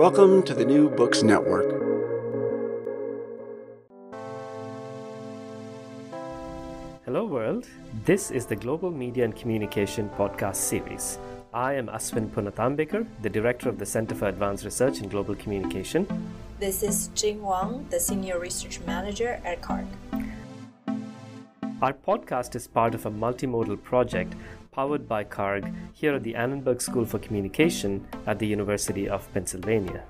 Welcome to the New Books Network. Hello, world. This is the Global Media and Communication podcast series. I am Aswin Punathambekar, the director of the Center for Advanced Research in Global Communication. This is Jing Wang, the senior research manager at CARG. Our podcast is part of a multimodal project powered by CARG here at the Annenberg School for Communication at the University of Pennsylvania.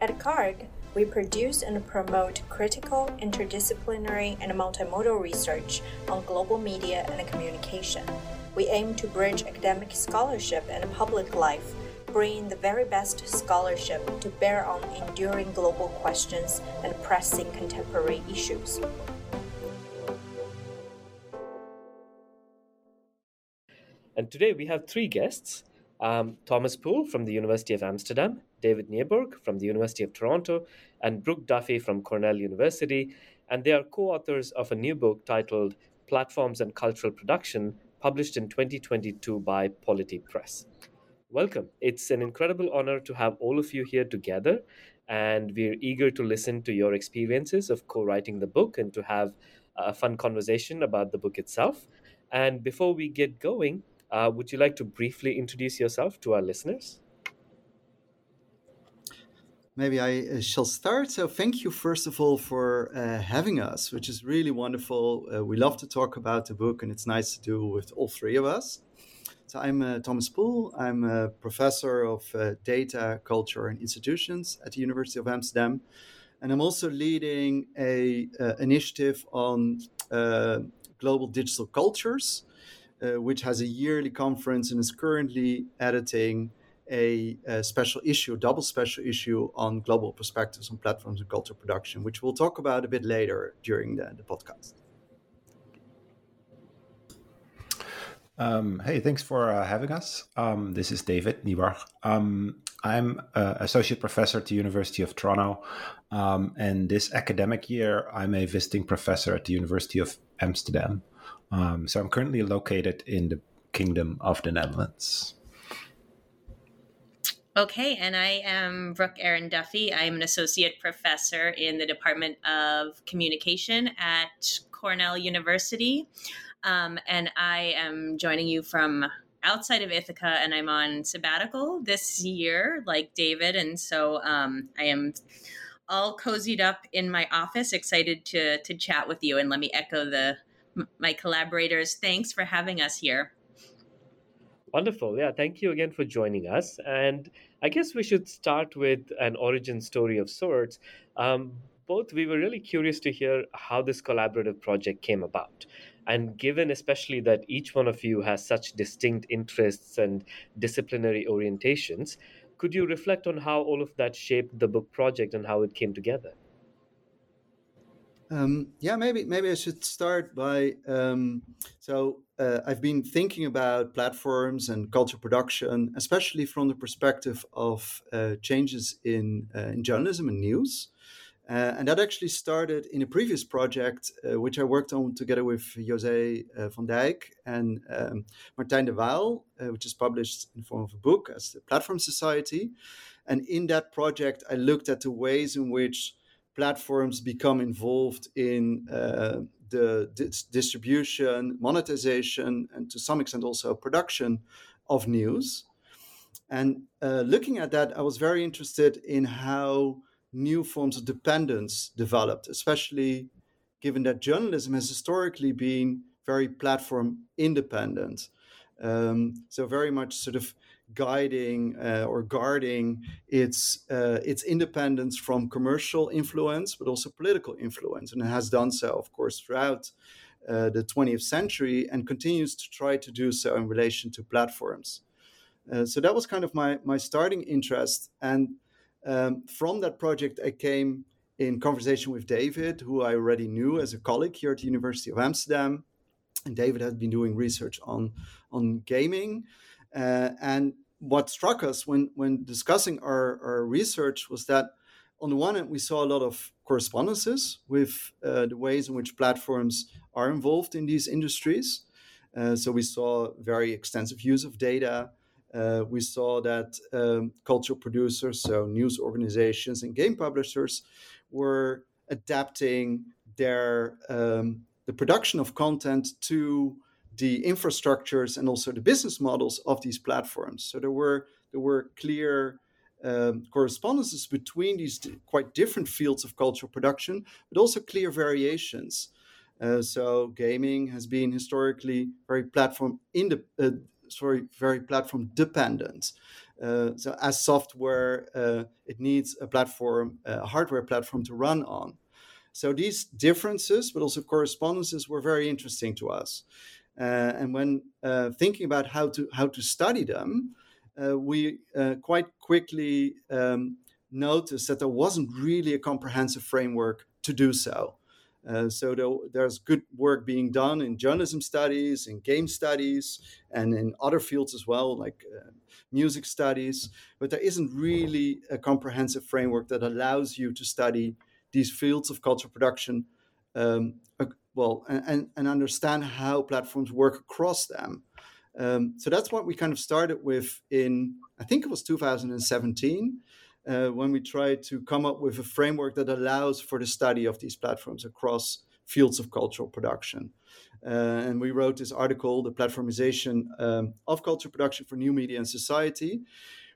At CARG, we produce and promote critical, interdisciplinary, and multimodal research on global media and communication. We aim to bridge academic scholarship and public life, bringing the very best scholarship to bear on enduring global questions and pressing contemporary issues. And today we have three guests um, Thomas Poell from the University of Amsterdam, David Nieborg from the University of Toronto, and Brooke Duffy from Cornell University. And they are co authors of a new book titled Platforms and Cultural Production, published in 2022 by Polity Press. Welcome. It's an incredible honor to have all of you here together. And we're eager to listen to your experiences of co writing the book and to have a fun conversation about the book itself. And before we get going, uh, would you like to briefly introduce yourself to our listeners? Maybe I uh, shall start. So, thank you, first of all, for uh, having us, which is really wonderful. Uh, we love to talk about the book, and it's nice to do with all three of us. So, I'm uh, Thomas Poell. I'm a professor of uh, data, culture, and institutions at the University of Amsterdam. And I'm also leading a initiative on global digital cultures, uh, which has a yearly conference and is currently editing a, a, special issue, double special issue on global perspectives on platforms and culture production, which we'll talk about a bit later during the, the podcast. Um, hey, thanks for uh, having us. Um, this is David Nieborg. Um, I'm associate professor at the University of Toronto, um, and this academic year, I'm a visiting professor at the University of Amsterdam. Um, so I'm currently located in the Kingdom of the Netherlands. Okay, and I am Brooke Erin Duffy. I'm an associate professor in the Department of Communication at Cornell University. Um, and I am joining you from outside of Ithaca, and I'm on sabbatical this year, like David. And so um, I am all cozied up in my office, excited to to chat with you. And let me echo the my collaborators. Thanks for having us here. Wonderful. Yeah, thank you again for joining us. And I guess we should start with an origin story of sorts. Um, both, we were really curious to hear how this collaborative project came about. And given especially that each one of you has such distinct interests and disciplinary orientations, could you reflect on how all of that shaped the book project and how it came together? Um, yeah, maybe maybe I should start by um, so uh, I've been thinking about platforms and culture production, especially from the perspective of uh, changes in, uh, in journalism and news. Uh, and that actually started in a previous project, uh, which I worked on together with Jose uh, van Dijck and um, Martijn de Waal, which is published in the form of a book as the Platform Society. And in that project, I looked at the ways in which platforms become involved in uh, the distribution, monetization, and to some extent also production of news. And uh, looking at that, I was very interested in how new forms of dependence developed, especially given that journalism has historically been very platform independent. Um, so, very much sort of guiding uh, or guarding its uh, its independence from commercial influence, but also political influence, and it has done so, of course, throughout uh, the 20th century, and continues to try to do so in relation to platforms. Uh, so that was kind of my my starting interest, and um, from that project, I came in conversation with David, who I already knew as a colleague here at the University of Amsterdam. And David had been doing research on on gaming. Uh, and what struck us when, when discussing our, our research was that, on the one hand, we saw a lot of correspondences with uh, the ways in which platforms are involved in these industries. Uh, so we saw very extensive use of data. Uh, we saw that um, cultural producers, so news organizations and game publishers, were adapting their um, the production of content to the infrastructures and also the business models of these platforms. So there were there were clear um, correspondences between these quite different fields of cultural production, but also clear variations. Uh, so gaming has been historically very platform in the uh, sorry, very platform dependent. Uh, so as software, uh, it needs a platform, a hardware platform to run on. So these differences, but also correspondences, were very interesting to us. Uh, and when uh, thinking about how to how to study them, uh, we quite quickly um, noticed that there wasn't really a comprehensive framework to do so. Uh, so there, there's good work being done in journalism studies, in game studies, and in other fields as well, like uh, music studies. But there isn't really a comprehensive framework that allows you to study these fields of cultural production um, well and, and understand how platforms work across them. Um, so that's what we kind of started with in I think it was 2017 uh, when we tried to come up with a framework that allows for the study of these platforms across fields of cultural production. Uh, and we wrote this article, The Platformization um, of Culture Production for New Media and Society,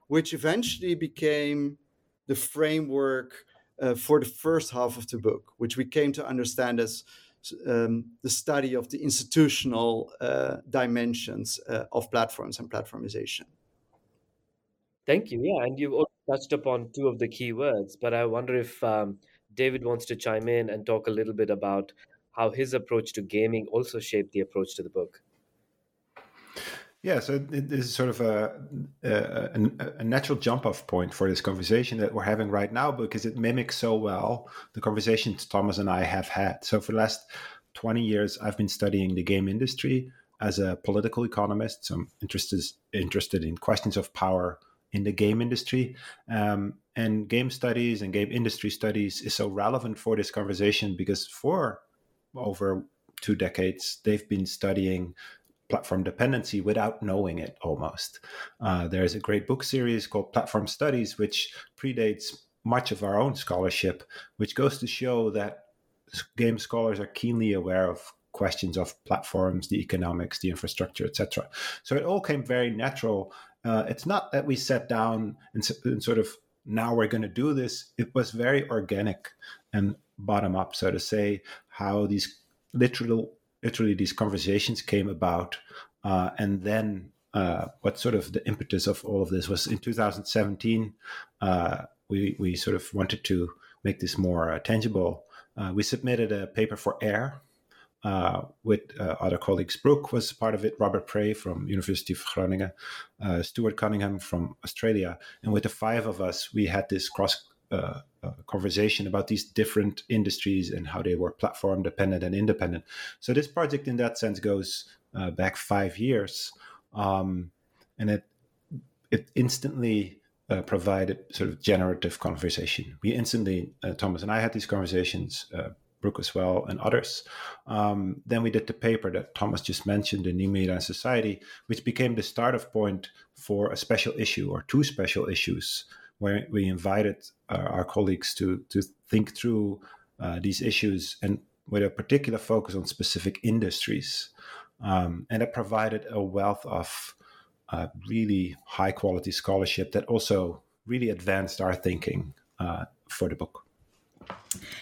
which eventually became the framework uh, for the first half of the book, which we came to understand as um, the study of the institutional uh, dimensions uh, of platforms and platformization. Thank you. Yeah, and you've touched upon two of the key words, but I wonder if um, David wants to chime in and talk a little bit about how his approach to gaming also shaped the approach to the book. Yeah, so this is sort of a, a, a, natural jump off point for this conversation that we're having right now because it mimics so well the conversations Thomas and I have had. So, for the last 20 years, I've been studying the game industry as a political economist. So, I'm interested, interested in questions of power in the game industry. Um, and game studies and game industry studies is so relevant for this conversation because for over two decades, they've been studying platform dependency without knowing it almost. Uh, there's a great book series called Platform Studies, which predates much of our own scholarship, which goes to show that game scholars are keenly aware of questions of platforms, the economics, the infrastructure, etc. So it all came very natural. Uh, it's not that we sat down and, and sort of now we're going to do this. It was very organic and bottom up, so to say, how these literal literally these conversations came about. Uh, and then uh, what sort of the impetus of all of this was in 2017, uh, we, we sort of wanted to make this more uh, tangible. Uh, we submitted a paper for AoIR, uh, with other colleagues. Brooke was part of it, Robert Prey from University of Groningen, Stuart Cunningham from Australia. And with the five of us, we had this cross uh, conversation about these different industries and how they were platform dependent and independent. So this project, in that sense, goes uh, back five years, um, and it it instantly uh, provided sort of generative conversation. We instantly, uh, Thomas and I had these conversations, uh, Brooke as well, and others. Um, then we did the paper that Thomas just mentioned, the New Media Society, which became the start of point for a special issue or two special issues, where we invited uh, our colleagues to to think through uh, these issues and with a particular focus on specific industries. Um, and it provided a wealth of uh, really high quality scholarship that also really advanced our thinking uh, for the book.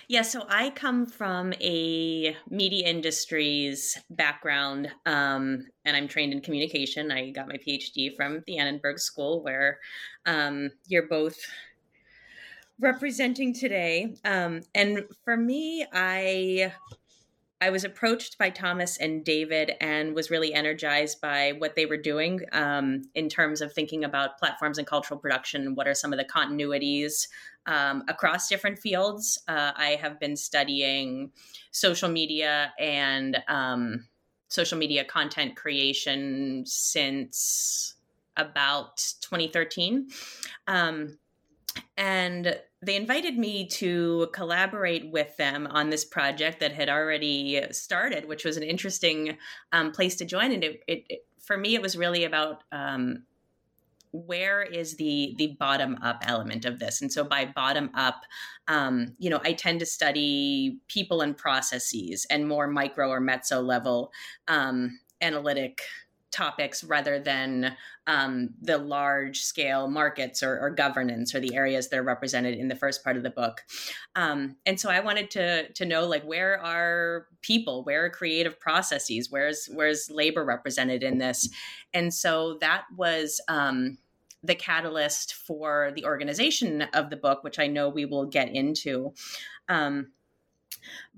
Yeah, so I come from a media industries background, um, and I'm trained in communication. I got my PhD from the Annenberg School, where um, you're both representing today. Um, and for me, I I was approached by Thomas and David and was really energized by what they were doing um, in terms of thinking about platforms and cultural production. What are some of the continuities um, across different fields? Uh, I have been studying social media and um, social media content creation since about 2013. Um, and they invited me to collaborate with them on this project that had already started, which was an interesting um, place to join. And it, it, it, for me, it was really about um, where is the the bottom up element of this. And so by bottom up, um, you know, I tend to study people and processes and more micro or meso level um, analytic topics rather than um, the large scale markets or, or, governance or the areas that are represented in the first part of the book. Um, and so I wanted to to know like where are people, where are creative processes, where's where's labor represented in this, and so that was. Um, the catalyst for the organization of the book, which I know we will get into. Um,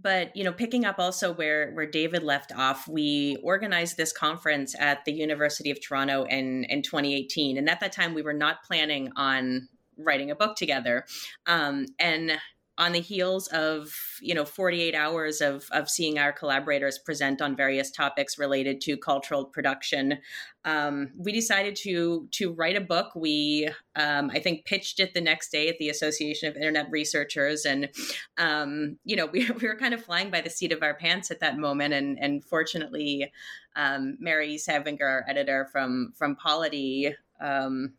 but you know, picking up also where where David left off, we organized this conference at the University of Toronto in in 2018, and at that time we were not planning on writing a book together. Um, and on the heels of you know 48 hours of of seeing our collaborators present on various topics related to cultural production um, we decided to to write a book. We um, i think pitched it the next day at the association of internet researchers and um, you know we, we were kind of flying by the seat of our pants at that moment and and fortunately um, Mary Savigar our editor from from polity um,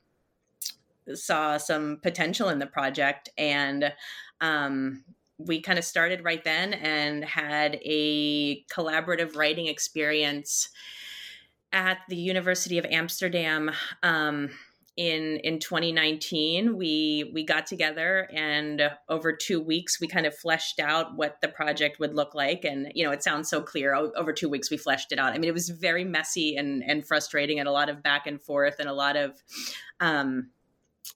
saw some potential in the project and um, we kind of started right then and had a collaborative writing experience at the University of Amsterdam um, in in 2019. We we got together and over two weeks we kind of fleshed out what the project would look like. And you know, it sounds so clear. Over two weeks we fleshed it out. I mean, it was very messy and and frustrating, and a lot of back and forth, and a lot of um,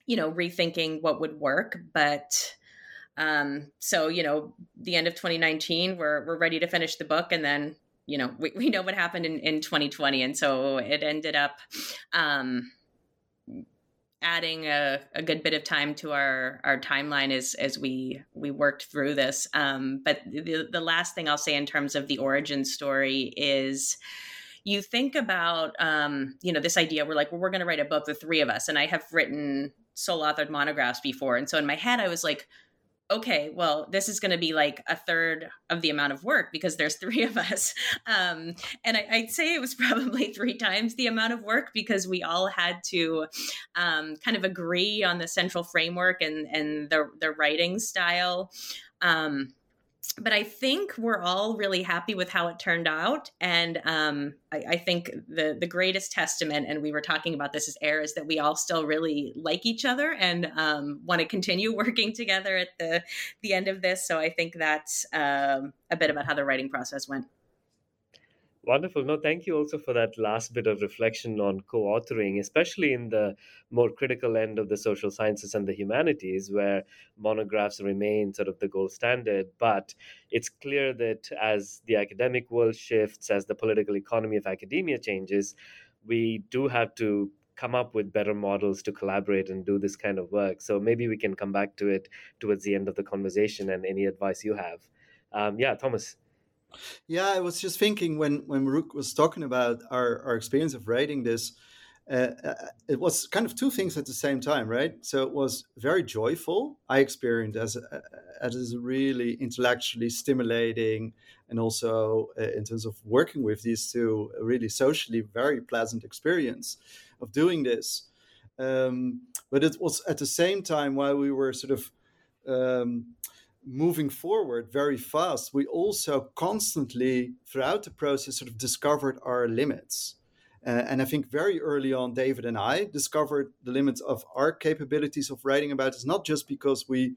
you know rethinking what would work, but um, so you know, the end of 2019, we're we're ready to finish the book, and then you know we, we know what happened in, in 2020, and so it ended up um, adding a, a good bit of time to our our timeline as as we we worked through this. Um, but the the last thing I'll say in terms of the origin story is you think about um, you know this idea we're like well, we're going to write a book the three of us and i have written sole authored monographs before and so in my head i was like okay, well, this is going to be like a third of the amount of work because there's three of us. Um, and I, would say it was probably three times the amount of work because we all had to um, kind of agree on the central framework and, and the, the writing style. Um, but I think we're all really happy with how it turned out, and um, I, I, think the the greatest testament, and we were talking about this as AoIR, is that we all still really like each other and um, want to continue working together at the the end of this. So I think that's um, a bit about how the writing process went. Wonderful. No, thank you also for that last bit of reflection on co authoring, especially in the more critical end of the social sciences and the humanities, where monographs remain sort of the gold standard. But it's clear that as the academic world shifts, as the political economy of academia changes, we do have to come up with better models to collaborate and do this kind of work. So maybe we can come back to it towards the end of the conversation and any advice you have. Um, yeah, Thomas. Yeah, I was just thinking when when Brooke was talking about our, our experience of writing this, uh, uh, it was kind of two things at the same time, right? So it was very joyful. I experienced as a, as a really intellectually stimulating, and also uh, in terms of working with these two, really socially very pleasant experience of doing this. Um, but it was at the same time while we were sort of um, moving forward very fast, we also constantly throughout the process sort of discovered our limits. Uh, and I think very early on, David and I discovered the limits of our capabilities of writing about this, not just because we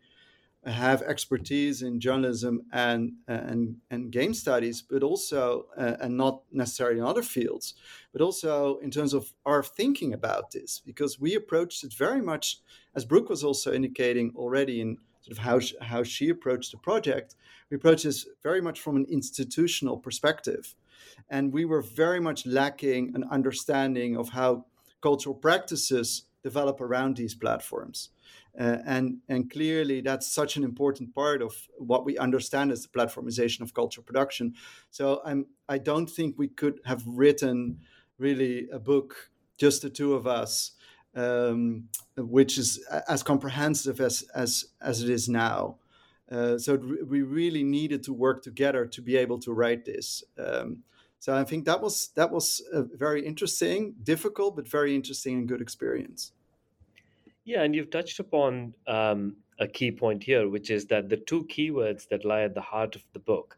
have expertise in journalism and and and game studies, but also uh, and not necessarily in other fields, but also in terms of our thinking about this, because we approached it very much, as Brooke was also indicating already in sort of how she, how she approached the project. We approached this very much from an institutional perspective. And we were very much lacking an understanding of how cultural practices develop around these platforms. Uh, and, and clearly, that's such an important part of what we understand as the platformization of cultural production. So I'm, I don't think we could have written really a book, just the two of us, um, which is as comprehensive as, as, as it is now. Uh, so we really needed to work together to be able to write this. Um, so I think that was that was a very interesting, difficult but very interesting and good experience. Yeah, and you've touched upon um, a key point here, which is that the two keywords that lie at the heart of the book,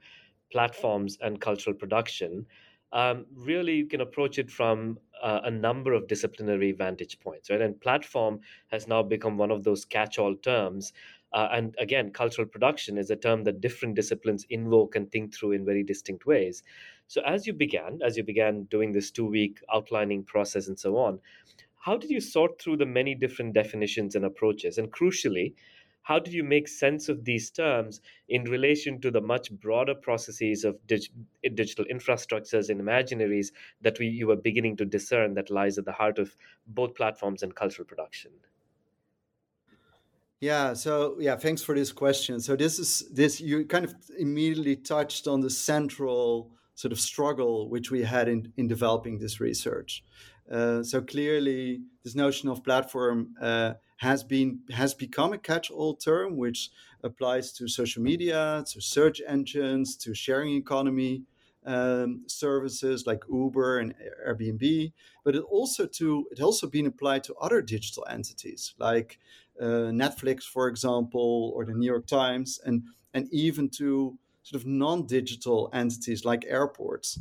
platforms and cultural production, um, really you can approach it from uh, a number of disciplinary vantage points, right? And platform has now become one of those catch-all terms. Uh, and again, cultural production is a term that different disciplines invoke and think through in very distinct ways. So as you began, as you began doing this two week outlining process and so on, how did you sort through the many different definitions and approaches? And crucially, how do you make sense of these terms in relation to the much broader processes of dig- digital infrastructures and imaginaries that we, you were beginning to discern that lies at the heart of both platforms and cultural production? Yeah, so yeah, thanks for this question. So this is this you kind of immediately touched on the central sort of struggle which we had in, in developing this research. Uh, so clearly, this notion of platform uh, has been has become a catch-all term, which applies to social media, to search engines, to sharing economy um, services like Uber and Airbnb, but it also to it also been applied to other digital entities like uh, Netflix, for example, or the New York Times, and and even to sort of non-digital entities like airports.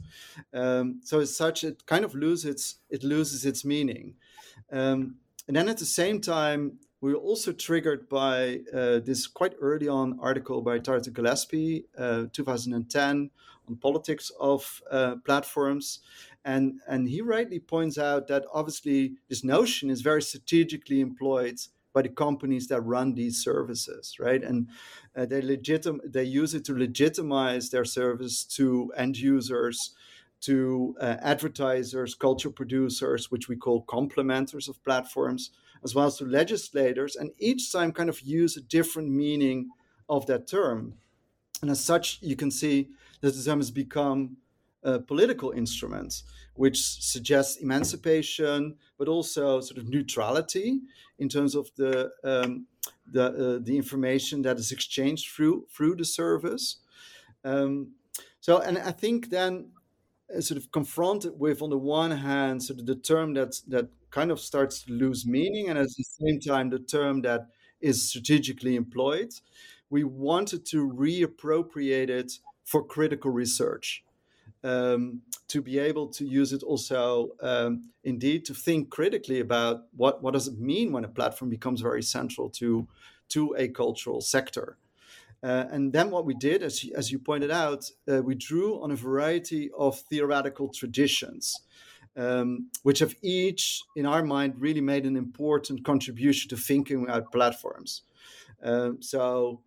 Um, so as such, it kind of loses its it loses its meaning. Um, and then at the same time, we were also triggered by uh, this quite early on article by Tarleton Gillespie, uh, 2010, on politics of uh, platforms. And, and he rightly points out that obviously this notion is very strategically employed by the companies that run these services, right? And uh, they legitim- they use it to legitimize their service to end users, to uh, advertisers, culture producers, which we call complementers of platforms, as well as to legislators, and each time kind of use a different meaning of that term. And as such, you can see that the term has become a political instrument, which suggests emancipation, but also sort of neutrality in terms of the um, the uh, the information that is exchanged through through the service. Um, so, and I think then uh, sort of confronted with, on the one hand, sort of the term that that kind of starts to lose meaning, and at the same time, the term that is strategically employed, we wanted to reappropriate it for critical research. Um, to be able to use it also um, indeed to think critically about what, what does it mean when a platform becomes very central to to a cultural sector uh, and then what we did, as, as you pointed out, uh, we drew on a variety of theoretical traditions, um, which have each, in our mind, really made an important contribution to thinking about platforms. Um, so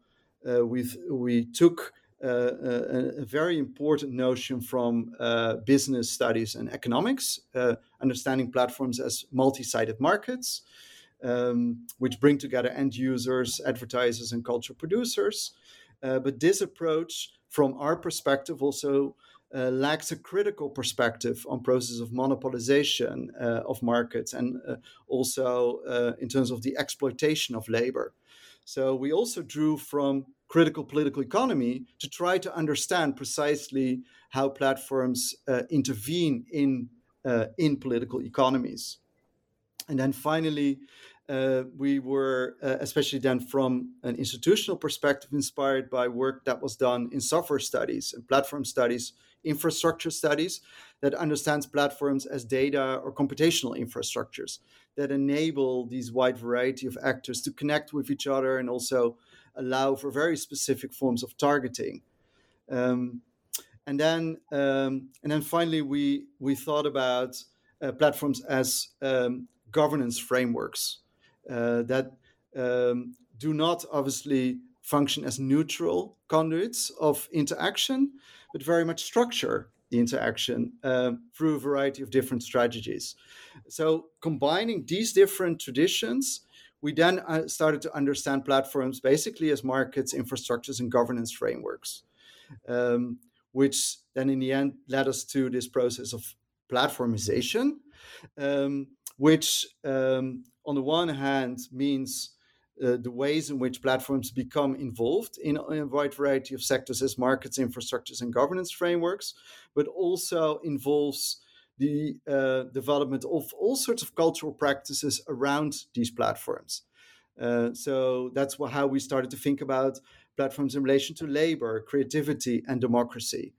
uh, we we took uh, a, a, very important notion from uh, business studies and economics, uh, understanding platforms as multi sided markets, um, which bring together end users, advertisers, and culture producers. Uh, but this approach, from our perspective, also uh, lacks a critical perspective on process of monopolization uh, of markets and also in terms of the exploitation of labor. So we also drew from critical political economy to try to understand precisely how platforms uh, intervene in uh, in political economies. And then finally, uh, we were, uh, especially then from an institutional perspective, inspired by work that was done in software studies and platform studies, infrastructure studies that understands platforms as data or computational infrastructures that enable these wide variety of actors to connect with each other and also allow for very specific forms of targeting. Um, and then, um, and then finally, we we thought about uh, platforms as um, governance frameworks uh, that um, do not obviously function as neutral conduits of interaction, but very much structure the interaction um, through a variety of different strategies. So, combining these different traditions we then uh, started to understand platforms basically as markets, infrastructures, and governance frameworks, um, which then in the end led us to this process of platformization, um, which um, on the one hand means uh, the ways in which platforms become involved in, in, a wide variety of sectors as markets, infrastructures, and governance frameworks, but also involves the uh, development of all sorts of cultural practices around these platforms. Uh, so that's how we started to think about platforms in relation to labor, creativity, and democracy.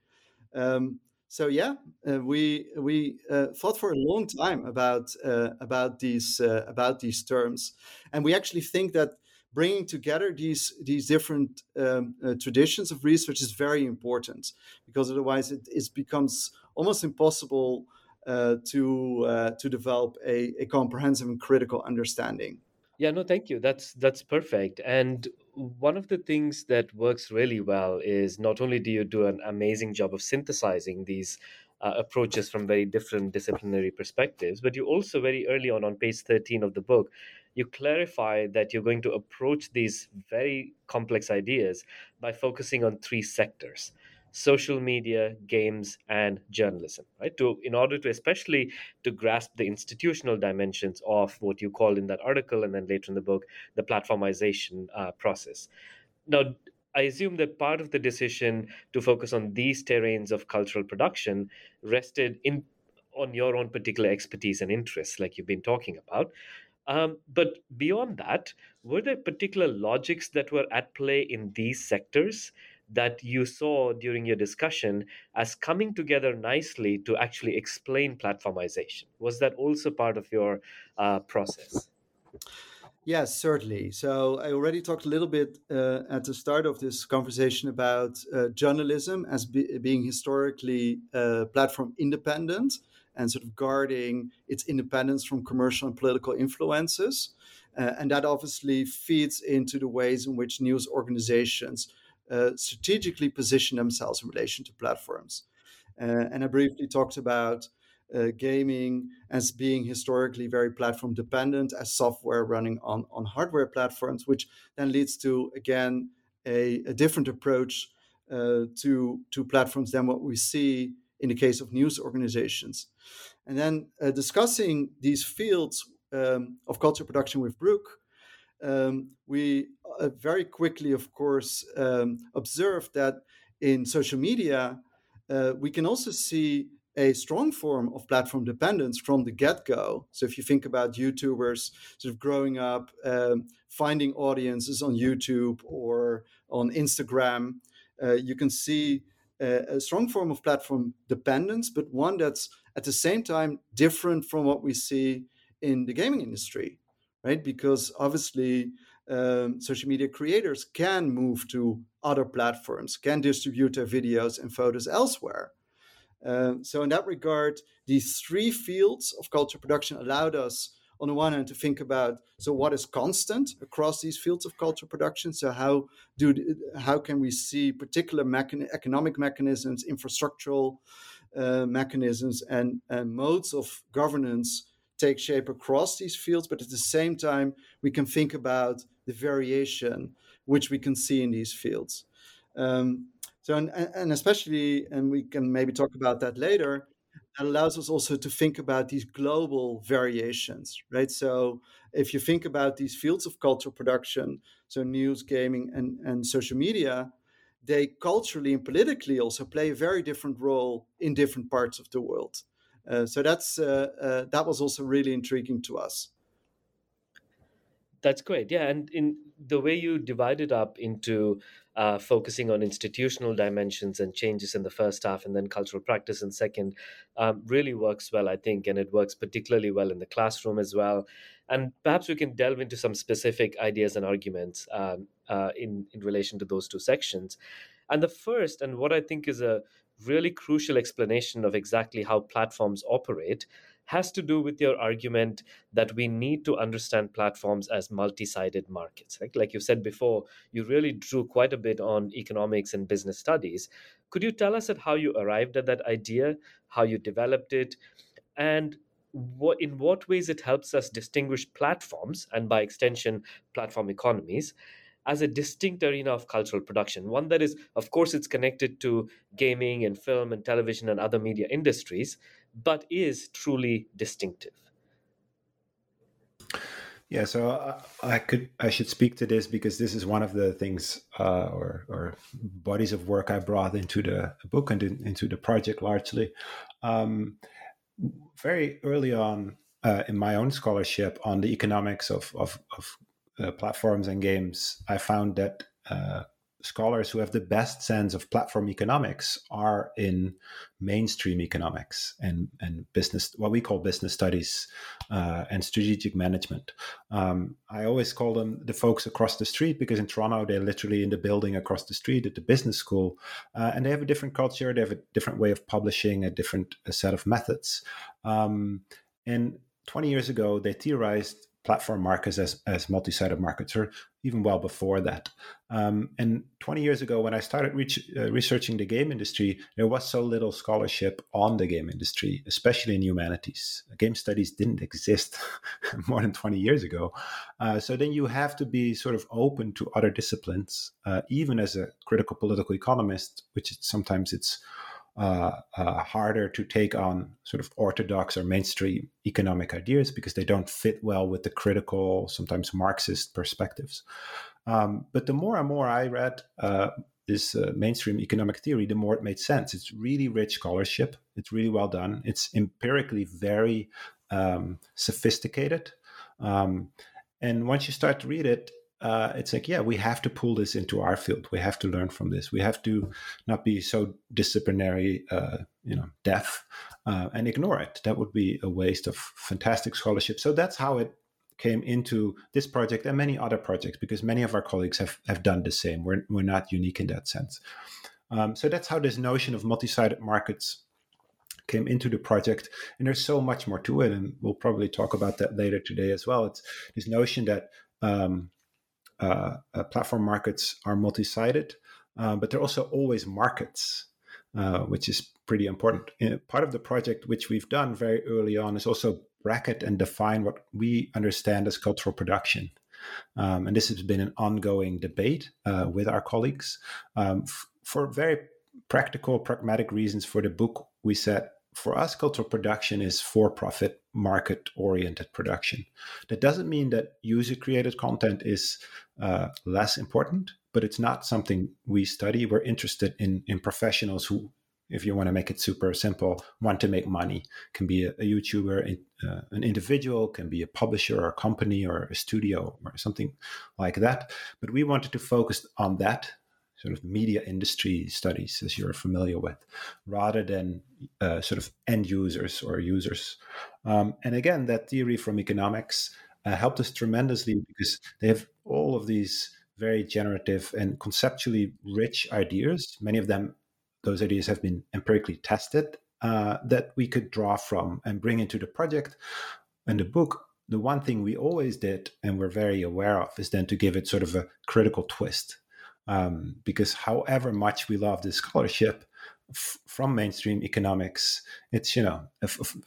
Um, so yeah, uh, we we uh, thought for a long time about uh, about these uh, about these terms, and we actually think that bringing together these these different um, uh, traditions of research is very important because otherwise it, it becomes almost impossible uh, to to develop a, a comprehensive and critical understanding. Yeah, no, thank you. That's that's perfect. And one of the things that works really well is not only do you do an amazing job of synthesizing these uh, approaches from very different disciplinary perspectives, but you also very early on on page 13 of the book, you clarify that you're going to approach these very complex ideas by focusing on three sectors social media games and journalism right? To in order to especially to grasp the institutional dimensions of what you called in that article and then later in the book the platformization uh, process. Now I assume that part of the decision to focus on these terrains of cultural production rested in on your own particular expertise and interests, like you've been talking about. Um, but beyond that, were there particular logics that were at play in these sectors that you saw during your discussion as coming together nicely to actually explain platformization. Was that also part of your uh, process? Yes, certainly. So I already talked a little bit uh, at the start of this conversation about uh, journalism as be- being historically uh, platform independent and sort of guarding its independence from commercial and political influences. Uh, and that obviously feeds into the ways in which news organizations uh, strategically position themselves in relation to platforms. Uh, and I briefly talked about uh, gaming as being historically very platform dependent as software running on, on hardware platforms, which then leads to, again, a, a different approach uh, to, to platforms than what we see in the case of news organizations. And then uh, discussing these fields um, of culture production with Brooke, um, we uh, very quickly, of course, um, observed that in social media, uh, we can also see a strong form of platform dependence from the get go. So, if you think about YouTubers sort of growing up, um, finding audiences on YouTube or on Instagram, uh, you can see a, a strong form of platform dependence, but one that's at the same time different from what we see in the gaming industry right? Because obviously, um, social media creators can move to other platforms, can distribute their videos and photos elsewhere. Um, so, in that regard, these three fields of culture production allowed us, on the one hand to think about so what is constant across these fields of cultural production so how do how can we see particular mechan- economic mechanisms infrastructural uh, mechanisms and, and modes of governance take shape across these fields but at the same time we can think about the variation which we can see in these fields um, so and, and especially and we can maybe talk about that later that allows us also to think about these global variations, right? So if you think about these fields of cultural production, so news, gaming, and, and social media, they culturally and politically also play a very different role in different parts of the world. Uh, so that's uh, uh, that was also really intriguing to us. That's great. Yeah, and in the way you divide it up into uh, focusing on institutional dimensions and changes in the first half, and then cultural practice in second, um, really works well, I think, and it works particularly well in the classroom as well. And perhaps we can delve into some specific ideas and arguments um, uh, in in relation to those two sections. And the first, and what I think is a really crucial explanation of exactly how platforms operate has to do with your argument that we need to understand platforms as multi-sided markets. Like, you said before, you really drew quite a bit on economics and business studies. Could you tell us at how you arrived at that idea, how you developed it, and what, in what ways it helps us distinguish platforms and by extension platform economies as a distinct arena of cultural production one that is of course it's connected to gaming and film and television and other media industries but is truly distinctive. Yeah, so uh, I could I should speak to this because this is one of the things uh, or or bodies of work I brought into the book and in, into the project largely. Um, very early on uh, in my own scholarship on the economics of of, of uh, platforms and games, I found that uh, scholars who have the best sense of platform economics are in mainstream economics and, and business, what we call business studies uh, and strategic management. Um, I always call them the folks across the street because in Toronto, they're literally in the building across the street at the business school. Uh, and they have a different culture, they have a different way of publishing, a different a set of methods. Um, and 20 years ago, they theorized platform markets as, as multi-sided markets, or even well before that. Um, and 20 years ago, when I started uh, researching the game industry, there was so little scholarship on the game industry, especially in humanities. Game studies didn't exist more than 20 years ago. Uh, so then you have to be sort of open to other disciplines, uh, even as a critical political economist, which sometimes it's uh, uh, harder to take on sort of orthodox or mainstream economic ideas because they don't fit well with the critical, sometimes Marxist perspectives. Um, but the more and more I read uh, this uh, mainstream economic theory, the more it made sense. It's really rich scholarship. It's really well done. It's empirically very um, sophisticated. Um, and once you start to read it, uh, it's like, yeah, we have to pull this into our field. We have to learn from this. We have to not be so disciplinary, uh, you know, deaf uh, and ignore it. That would be a waste of fantastic scholarship. So that's how it came into this project and many other projects because many of our colleagues have, have done the same. We're, we're not unique in that sense. Um, so that's how this notion of multi-sided markets came into the project. And there's so much more to it. And we'll probably talk about that later today as well. It's this notion that um, uh, uh, platform markets are multi-sided, uh, but they're also always markets, uh, which is pretty important. part of the project, which we've done very early on, is also bracket and define what we understand as cultural production. Um, and this has been an ongoing debate with our colleagues. Um, f- for very practical, pragmatic reasons for the book, we said for us, cultural production is for profit, market oriented production. That doesn't mean that user created content is uh, less important, but it's not something we study. We're interested in, in professionals who, if you want to make it super simple, want to make money. Can be a, a YouTuber, uh, an individual, can be a publisher or a company or a studio or something like that. But we wanted to focus on that sort of media industry studies, as you're familiar with, rather than uh, sort of end users or users. Um, and again, that theory from economics uh, helped us tremendously because they have all of these very generative and conceptually rich ideas. Many of them, those ideas have been empirically tested uh, that we could draw from and bring into the project and the book the one thing we always did and we're very aware of is then to give it sort of a critical twist. Um, because however much we love this scholarship f- from mainstream economics, it's, you know, f- f-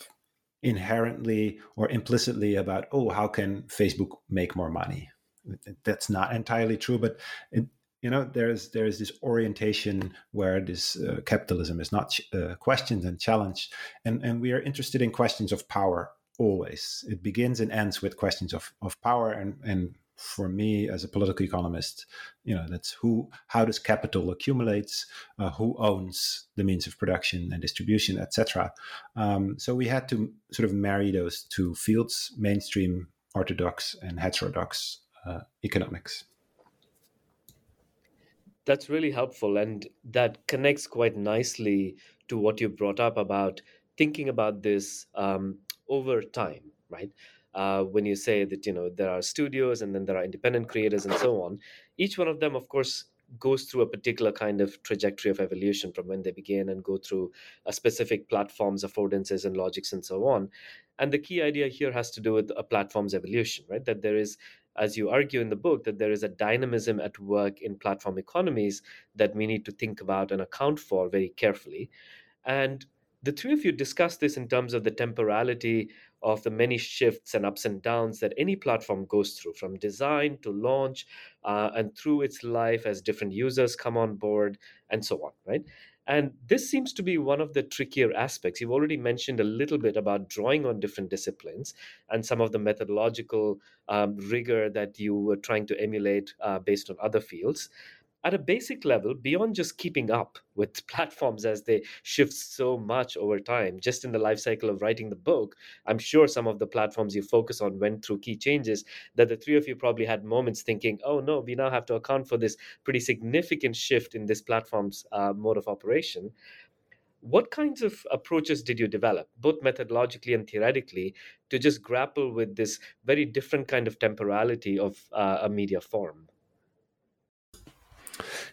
inherently or implicitly about, oh, how can Facebook make more money? That's not entirely true, but it, you know there's there's this orientation where this uh, capitalism is not uh, questioned and challenged and and we are interested in questions of power always it begins and ends with questions of of power and and for me as a political economist you know that's who how does capital accumulates uh, who owns the means of production and distribution etc um, so we had to sort of marry those two fields mainstream orthodox and heterodox uh, economics. That's really helpful and that connects quite nicely to what you brought up about thinking about this um, over time right uh, when you say that you know there are studios and then there are independent creators and so on each one of them of course goes through a particular kind of trajectory of evolution from when they begin and go through a specific platform's affordances and logics and so on and the key idea here has to do with a platform's evolution right that there is as you argue in the book, that there is a dynamism at work in platform economies that we need to think about and account for very carefully. And the three of you discuss this in terms of the temporality of the many shifts and ups and downs that any platform goes through from design to launch uh, and through its life as different users come on board and so on right and this seems to be one of the trickier aspects. You've already mentioned a little bit about drawing on different disciplines and some of the methodological um, rigor that you were trying to emulate uh, based on other fields at a basic level, beyond just keeping up with platforms as they shift so much over time, just in the life cycle of writing the book, I'm sure some of the platforms you focus on went through key changes that the three of you probably had moments thinking, oh no, we now have to account for this pretty significant shift in this platform's uh, mode of operation. What kinds of approaches did you develop, both methodologically and theoretically, to just grapple with this very different kind of temporality of uh, a media form?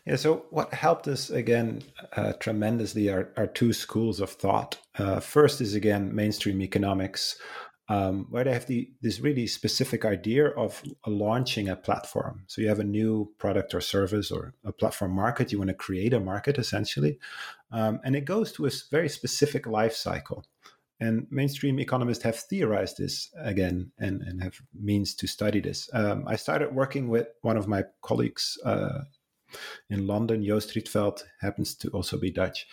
Yeah, so what helped us again uh, tremendously are, are two schools of thought. Uh, first is again mainstream economics, um, where they have the, this really specific idea of launching a platform. So you have a new product or service or a platform market, you want to create a market essentially. Um, and it goes to a very specific life cycle. And mainstream economists have theorized this again and, and have means to study this. Um, I started working with one of my colleagues uh, in London. Joost Rietveld happens to also be Dutch.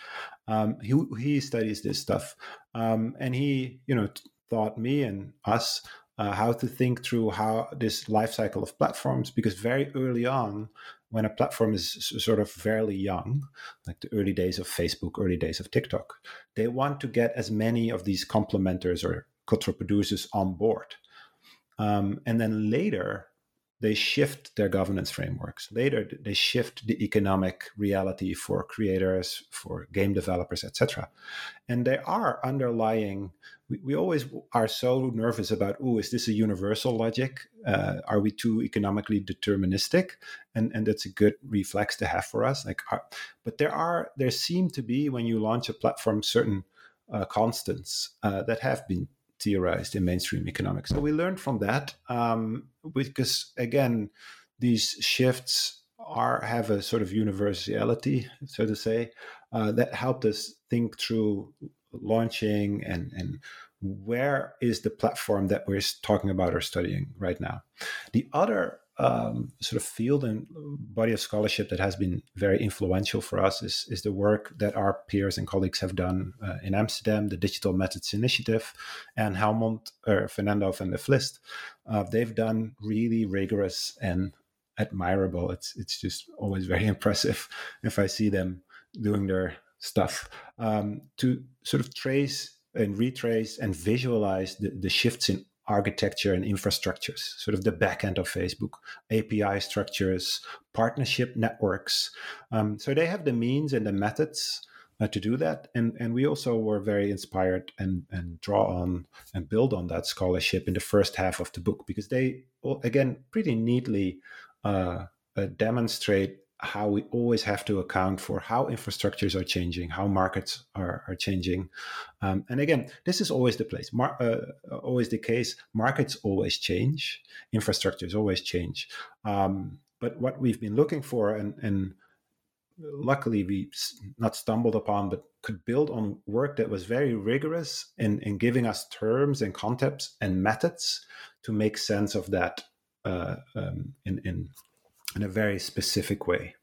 Um, he, he studies this stuff, um, and he, you know, taught me and us uh, how to think through how this life cycle of platforms. Because very early on, when a platform is sort of fairly young, like the early days of Facebook, early days of TikTok, they want to get as many of these complementers or cultural producers on board. Um, and then later, they shift their governance frameworks. Later, they shift the economic reality for creators, for game developers, etc. And there are underlying. We, we, always are so nervous about, oh, is this a universal logic? Uh, are we too economically deterministic? And and that's a good reflex to have for us. Like, uh, but there are there seem to be when you launch a platform certain uh, constants uh, that have been theorized in mainstream economics. So we learned from that um, because again, these shifts are have a sort of universality, so to say, uh, that helped us think through launching and and where is the platform that we're talking about or studying right now. The other um, sort of field and body of scholarship that has been very influential for us is, is the work that our peers and colleagues have done uh, in Amsterdam, the Digital Methods Initiative, and Helmond or Fernando van der Vlist. Uh, they've done really rigorous and admirable. It's it's just always very impressive if I see them doing their stuff um, to sort of trace and retrace and visualize the, the shifts in architecture and infrastructures, sort of the back end of Facebook, API structures, partnership networks. Um, so they have the means and the methods uh, to do that. And, and we also were very inspired and, and draw on and build on that scholarship in the first half of the book because they, again, pretty neatly uh, uh, demonstrate how we always have to account for how infrastructures are changing, how markets are, are changing. Um, and again, this is always the place, Mar- uh, always the case. Markets always change, infrastructures always change. Um, but what we've been looking for, and, and luckily we not stumbled upon, but could build on work that was very rigorous in, in giving us terms and concepts and methods to make sense of that uh, um, in, in in a very specific way.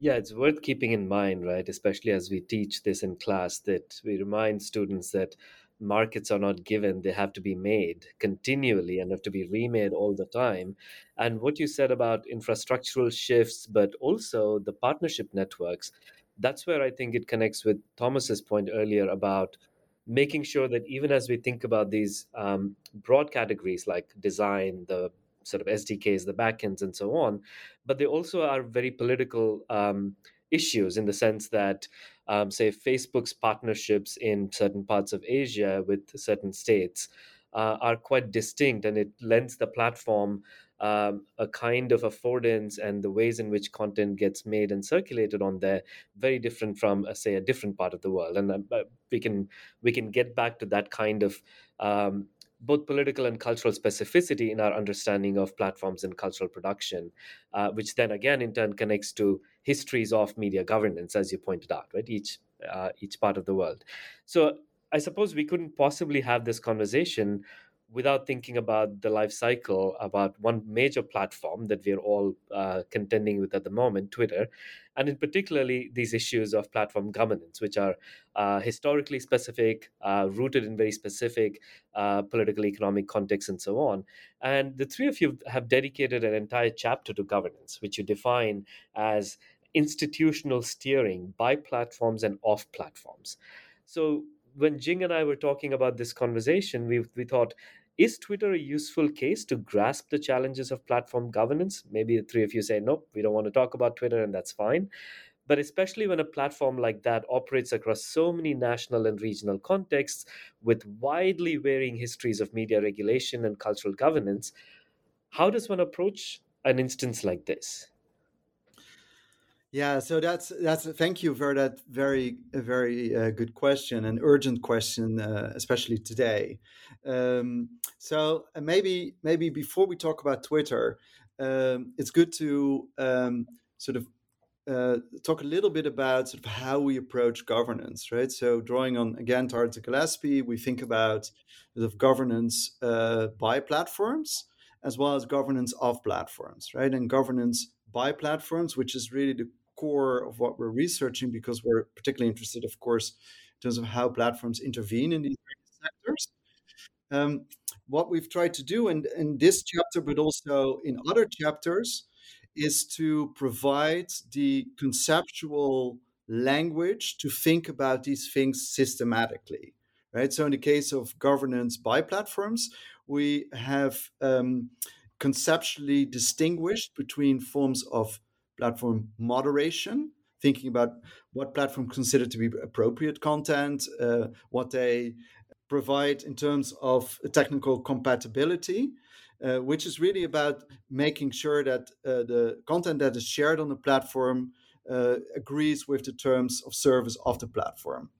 Yeah, it's worth keeping in mind, right? Especially as we teach this in class, that we remind students that markets are not given, they have to be made continually and have to be remade all the time. And what you said about infrastructural shifts, but also the partnership networks, that's where I think it connects with Thomas's point earlier about making sure that even as we think about these um, broad categories like design, the sort of SDKs, the backends, and so on. But they also are very political um, issues in the sense that, um, say, Facebook's partnerships in certain parts of Asia with certain states uh, are quite distinct, and it lends the platform um, a kind of affordance and the ways in which content gets made and circulated on there very different from uh, say a different part of the world and uh, we can we can get back to that kind of um, both political and cultural specificity in our understanding of platforms and cultural production, uh, which then again in turn connects to histories of media governance, as you pointed out, right? Each uh, each part of the world. So I suppose we couldn't possibly have this conversation without thinking about the life cycle about one major platform that we're all uh, contending with at the moment, Twitter, and in particularly these issues of platform governance, which are uh, historically specific, uh, rooted in very specific uh, political, economic contexts, and so on. And the three of you have dedicated an entire chapter to governance, which you define as institutional steering by platforms and off platforms. So when Jing and I were talking about this conversation, we we thought, is Twitter a useful case to grasp the challenges of platform governance? Maybe the three of you say, nope, we don't want to talk about Twitter, and that's fine. But especially when a platform like that operates across so many national and regional contexts with widely varying histories of media regulation and cultural governance, how does one approach an instance like this? Yeah, so that's that's thank you for that very very uh, good question, an urgent question, uh, especially today. Um, so uh, maybe maybe before we talk about Twitter, um, it's good to um, sort of uh, talk a little bit about sort of how we approach governance, right? So drawing on again Tarleton Gillespie, we think about sort of governance uh, by platforms as well as governance of platforms, right? And governance by platforms, which is really the core of what we're researching because we're particularly interested, of course, in terms of how platforms intervene in these sectors. Um, what we've tried to do in, in this chapter, but also in other chapters, is to provide the conceptual language to think about these things systematically. Right. So, in the case of governance by platforms, we have um, conceptually distinguished between forms of platform moderation, thinking about what platforms consider to be appropriate content, uh, what they provide in terms of technical compatibility, uh, which is really about making sure that uh, the content that is shared on the platform uh, agrees with the terms of service of the platform.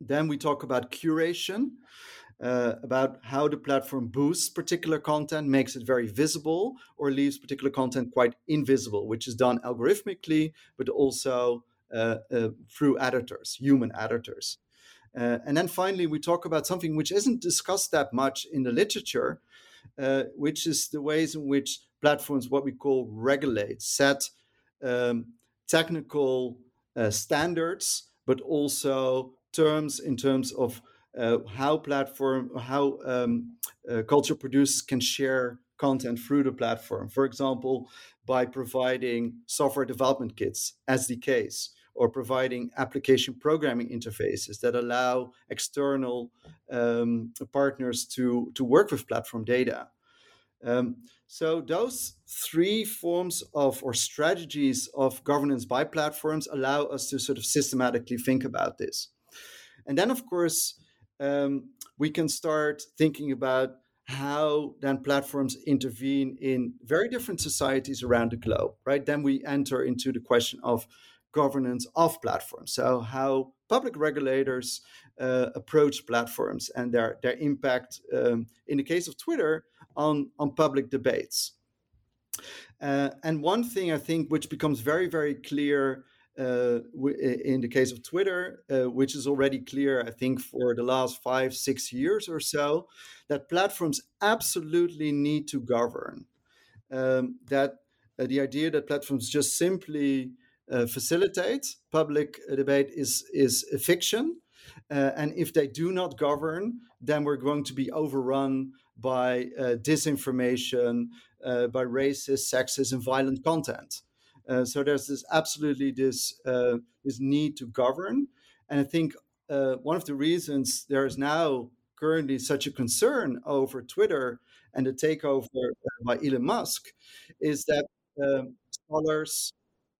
Then we talk about curation, uh, about how the platform boosts particular content, makes it very visible, or leaves particular content quite invisible, which is done algorithmically, but also uh, uh, through editors, human editors. Uh, and then finally, we talk about something which isn't discussed that much in the literature, uh, which is the ways in which platforms, what we call regulate, set um, technical uh, standards, but also terms in terms of uh, how platform how um, uh, culture producers can share content through the platform for example by providing software development kits sdks or providing application programming interfaces that allow external um, partners to, to work with platform data. Um, so those three forms of or strategies of governance by platforms allow us to sort of systematically think about this. And then, of course, um, we can start thinking about how then platforms intervene in very different societies around the globe, right? Then we enter into the question of governance of platforms. So, how public regulators uh, approach platforms and their, their impact, um, in the case of Twitter, on, on public debates. Uh, and one thing I think which becomes very, very clear uh, in the case of Twitter, uh, which is already clear, I think, for the last five, six years or so, that platforms absolutely need to govern. Um, that uh, the idea that platforms just simply uh, facilitate public debate is is a fiction. Uh, and if they do not govern, then we're going to be overrun by disinformation, by racist, sexist, and violent content. Uh, so there's this absolutely this uh, this need to govern, and I think uh, one of the reasons there is now currently such a concern over Twitter and the takeover uh, by Elon Musk is that um, scholars,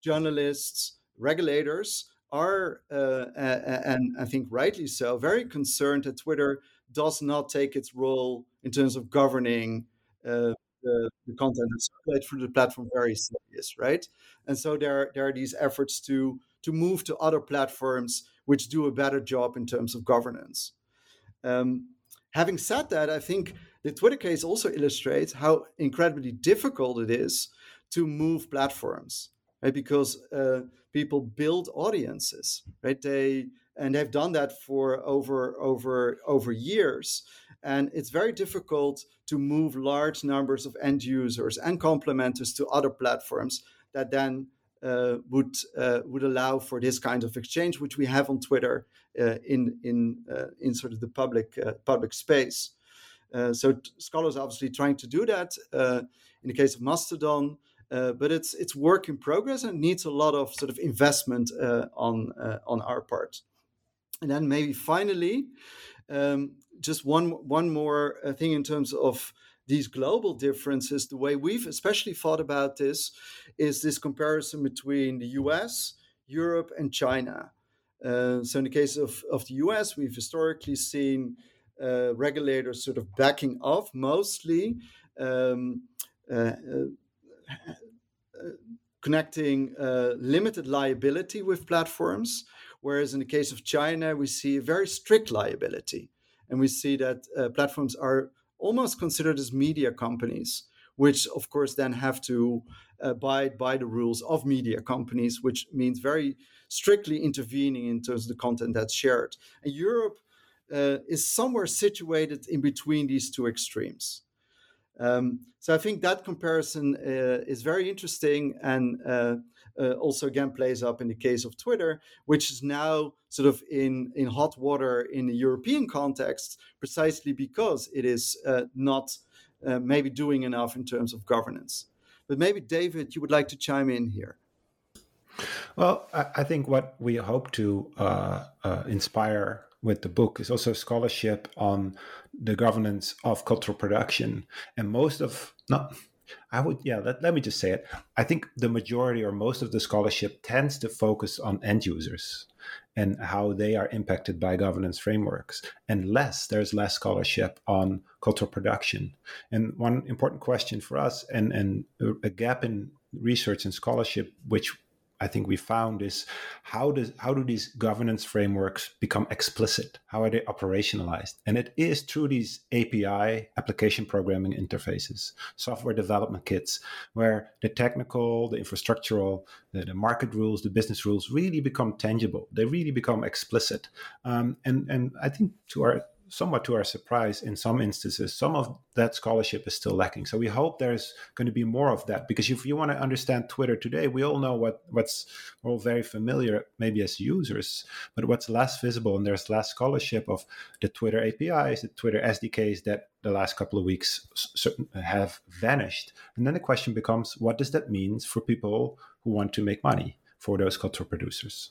journalists, regulators are, uh, and I think rightly so, very concerned that Twitter does not take its role in terms of governing uh, the, the content that's circulated through the platform very serious, right? And so there, there are these efforts to to move to other platforms which do a better job in terms of governance. Um, having said that, I think the Twitter case also illustrates how incredibly difficult it is to move platforms, right? Because uh, people build audiences, right? They and they've done that for over over over years and it's very difficult to move large numbers of end users and complementers to other platforms that then uh, would uh, would allow for this kind of exchange, which we have on Twitter uh, in in uh, in sort of the public uh, public space. Uh, so t- scholars are obviously trying to do that in the case of Mastodon, but it's it's work in progress and needs a lot of sort of investment on on our part. And then maybe finally, um, just one one more uh, thing in terms of these global differences, the way we've especially thought about this is this comparison between the US, Europe, and China. Uh, so, in the case of, of the US, we've historically seen uh, regulators sort of backing off mostly um, uh, uh connecting uh, limited liability with platforms, whereas in the case of China, we see a very strict liability and we see that uh, platforms are almost considered as media companies which of course then have to abide by the rules of media companies which means very strictly intervening in terms of the content that's shared. And europe uh, is somewhere situated in between these two extremes. Um, so I think that comparison uh, is very interesting and uh, uh, also again plays up in the case of Twitter, which is now sort of in, in hot water in the European context, precisely because it is uh, not uh, maybe doing enough in terms of governance. But maybe, David, you would like to chime in here. Well, I think what we hope to uh, inspire with the book is also scholarship on the governance of cultural production. And most of, not, I would, yeah, let, let me just say it. I think the majority or most of the scholarship tends to focus on end users and how they are impacted by governance frameworks, and less, there's less scholarship on cultural production. And one important question for us, and, and a gap in research and scholarship, which I think we found is how does how do these governance frameworks become explicit? How are they operationalized? And it is through these API application programming interfaces, software development kits, where the technical, the infrastructural, the, the market rules, the business rules really become tangible. They really become explicit. Um, and and I think to our somewhat to our surprise, in some instances, some of that scholarship is still lacking. So we hope there's going to be more of that because if you want to understand Twitter today, we all know what what's we're all very familiar, maybe as users, but what's less visible and there's less scholarship of the Twitter APIs, the Twitter SDKs that the last couple of weeks have vanished. And then the question becomes, what does that mean for people who want to make money for those cultural producers?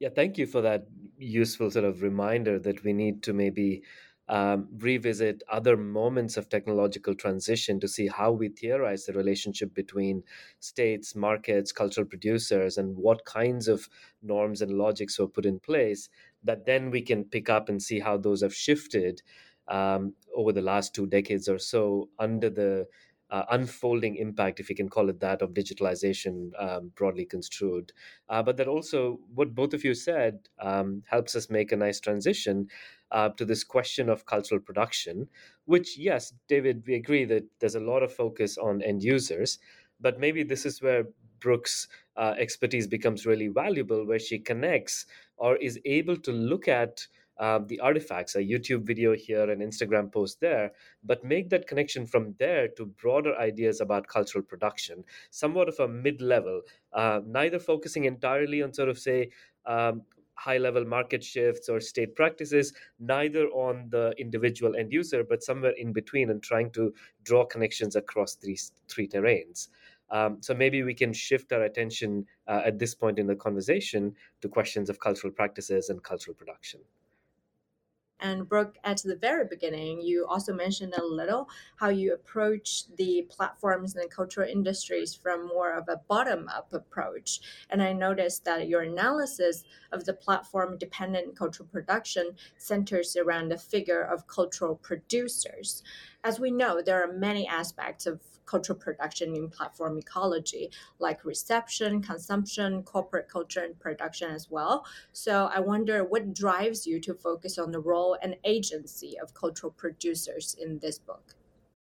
Yeah, thank you for that useful sort of reminder that we need to maybe um, revisit other moments of technological transition to see how we theorize the relationship between states, markets, cultural producers, and what kinds of norms and logics were put in place that then we can pick up and see how those have shifted um, over the last two decades or so under the uh, unfolding impact, if you can call it that, of digitalization um, broadly construed. Uh, but that also, what both of you said, um, helps us make a nice transition uh, to this question of cultural production, which, yes, David, we agree that there's a lot of focus on end users, but maybe this is where Brooke's uh, expertise becomes really valuable, where she connects or is able to look at uh, the artifacts, a YouTube video here, an Instagram post there, but make that connection from there to broader ideas about cultural production, somewhat of a mid level, uh, neither focusing entirely on sort of, say, um, high level market shifts or state practices, neither on the individual end user, but somewhere in between and trying to draw connections across these three terrains. Um, so maybe we can shift our attention uh, at this point in the conversation to questions of cultural practices and cultural production. And Brooke, at the very beginning, you also mentioned a little how you approach the platforms and cultural industries from more of a bottom up approach. And I noticed that your analysis of the platform dependent cultural production centers around the figure of cultural producers. As we know, there are many aspects of cultural production in platform ecology, like reception, consumption, corporate culture, and production as well. So I wonder what drives you to focus on the role and agency of cultural producers in this book.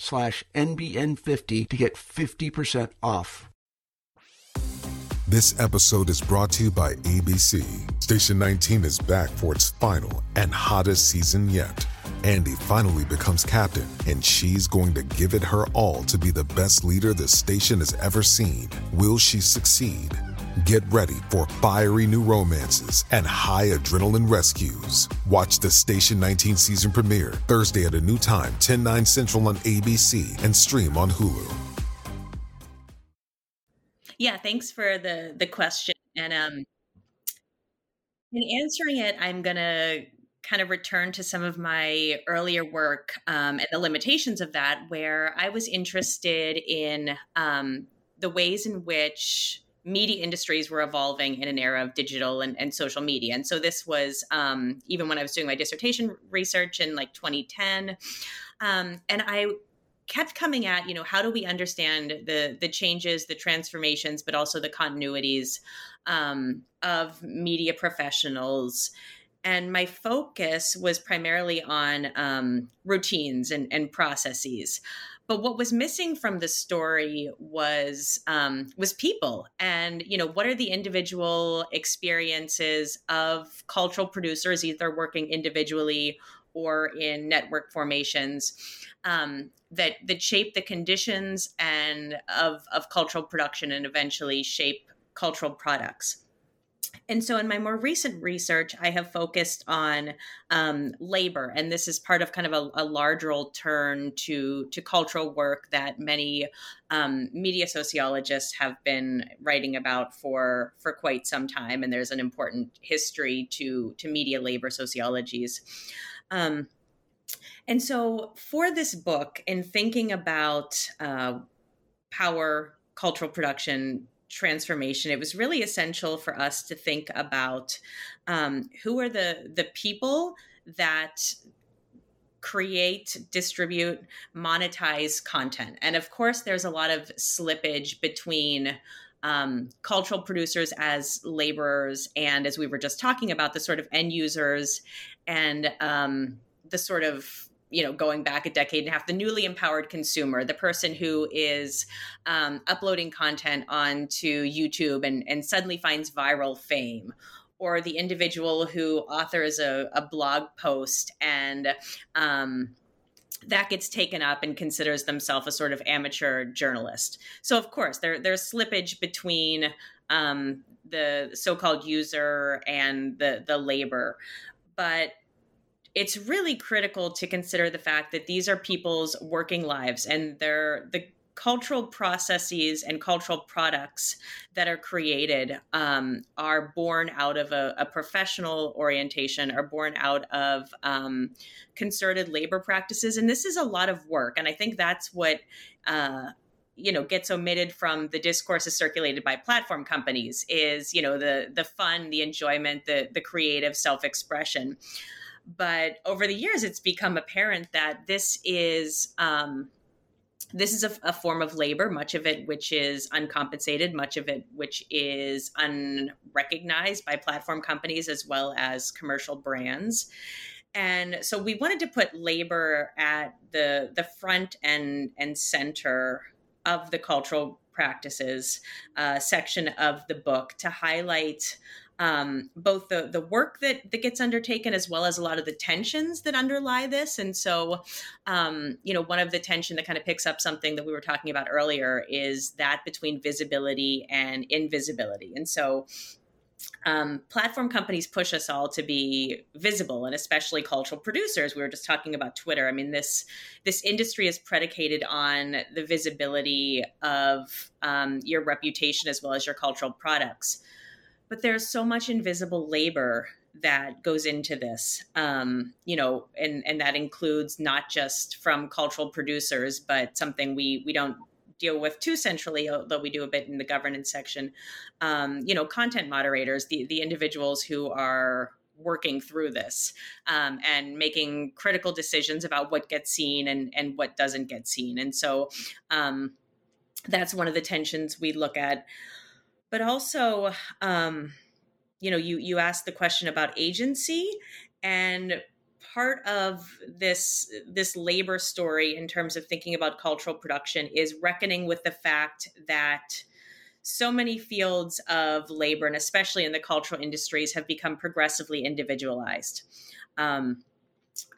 slash NBN50 to get 50% off. This episode is brought to you by ABC. Station 19 is back for its final and hottest season yet. Andy finally becomes captain, and she's going to give it her all to be the best leader the station has ever seen. Will she succeed? Get ready for fiery new romances and high adrenaline rescues. Watch the Station 19 season premiere Thursday at a new time, 10 9 Central on ABC and stream on Hulu. Yeah, thanks for the the question. And um in answering it, I'm gonna kind of return to some of my earlier work um, and the limitations of that, where I was interested in um, the ways in which media industries were evolving in an era of digital and, and social media. And so this was um, even when I was doing my dissertation research in like 2010. Um, and I kept coming at, you know, how do we understand the the changes, the transformations, but also the continuities um, of media professionals and my focus was primarily on um, routines and, and, processes. But what was missing from the story was um, was people and you know what are the individual experiences of cultural producers either working individually or in network formations um, that that shape the conditions and of of cultural production and eventually shape cultural products and so, in my more recent research, I have focused on um, labor, and this is part of kind of a, a larger turn to to cultural work that many um, media sociologists have been writing about for for quite some time. And there's an important history to to media labor sociologies. Um, and so, for this book, in thinking about uh, power, cultural production, transformation, it was really essential for us to think about um, who are the the people that create, distribute, monetize content. And of course, there's a lot of slippage between um, cultural producers as laborers and, as we were just talking about, the sort of end users and um, the sort of you know, going back a decade and a half, the newly empowered consumer, the person who is um, uploading content onto YouTube and, and suddenly finds viral fame, or the individual who authors a, a blog post and um, that gets taken up and considers themselves a sort of amateur journalist. So, of course, there, there's slippage between um, the so-called user and the the labor, but it's really critical to consider the fact that these are people's working lives and they're the cultural processes and cultural products that are created um, are born out of a, a, professional orientation, are born out of um, concerted labor practices. And this is a lot of work. And I think that's what. Uh, you know gets omitted from the discourses circulated by platform companies is you know the the fun the enjoyment the the creative self-expression but over the years it's become apparent that this is um, this is a, a, form of labor, much of it which is uncompensated, much of it which is unrecognized by platform companies as well as commercial brands. And so we wanted to put labor at the the front and and center of the cultural practices uh, section of the book to highlight um, both the the work that that gets undertaken as well as a lot of the tensions that underlie this. And so, um, you know, one of the tension that kind of picks up something that we were talking about earlier is that between visibility and invisibility. And so, um, platform companies push us all to be visible and especially cultural producers we were just talking about twitter i mean this this industry is predicated on the visibility of um, your reputation as well as your cultural products but there's so much invisible labor that goes into this um, you know and and that includes not just from cultural producers but something we we don't deal with too centrally although we do a bit in the governance section. Um, you know content moderators the the individuals who are working through this um, and making critical decisions about what gets seen and and what doesn't get seen. And so um, that's one of the tensions we look at but also um, you know you you asked the question about agency and part of this this labor story in terms of thinking about cultural production is reckoning with the fact that so many fields of labor and especially in the cultural industries have become progressively individualized. Um,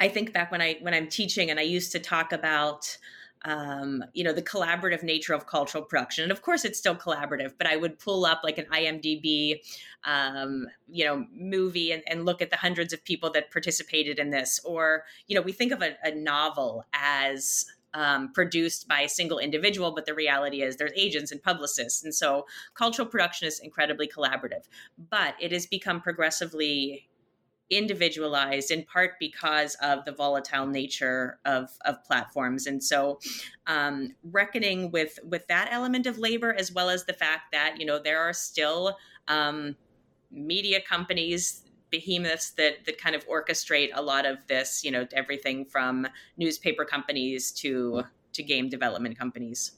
i think back when i when i'm teaching and i used to talk about um, you know, the collaborative nature of cultural production. And of course, it's still collaborative, but I would pull up like an IMDb, um, you know, movie and, and, look at the hundreds of people that participated in this. Or, you know, we think of a, a novel as um, produced by a single individual, but the reality is there's agents and publicists. And so cultural production is incredibly collaborative, but it has become progressively individualized in part because of the volatile nature of, of platforms. And so um, reckoning with with that element of labor as well as the fact that you know there are still um, media companies behemoths that that kind of orchestrate a lot of this you know everything from newspaper companies to to game development companies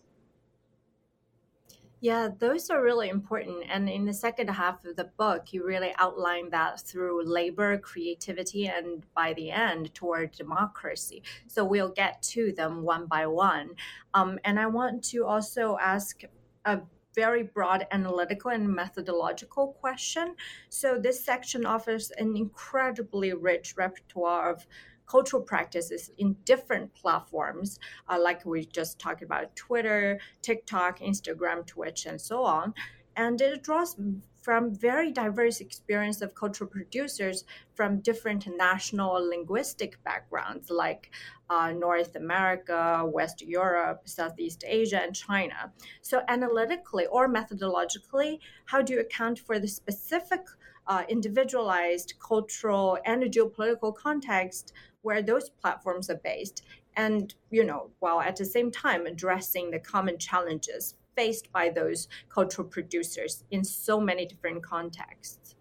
yeah, those are really important. And in the second half of the book, you really outline that through labor, creativity, and by the end, toward democracy. So we'll get to them one by one. Um, and I want to also ask a very broad analytical and methodological question. So this section offers an incredibly rich repertoire of cultural practices in different platforms, uh, like we just talked about Twitter, TikTok, Instagram, Twitch, and so on. And it draws from very diverse experience of cultural producers from different national linguistic backgrounds like uh, North America, West Europe, Southeast Asia, and China. So, analytically or methodologically, how do you account for the specific uh, individualized cultural and geopolitical context where those platforms are based and you know while at the same time addressing the common challenges faced by those cultural producers in so many different contexts.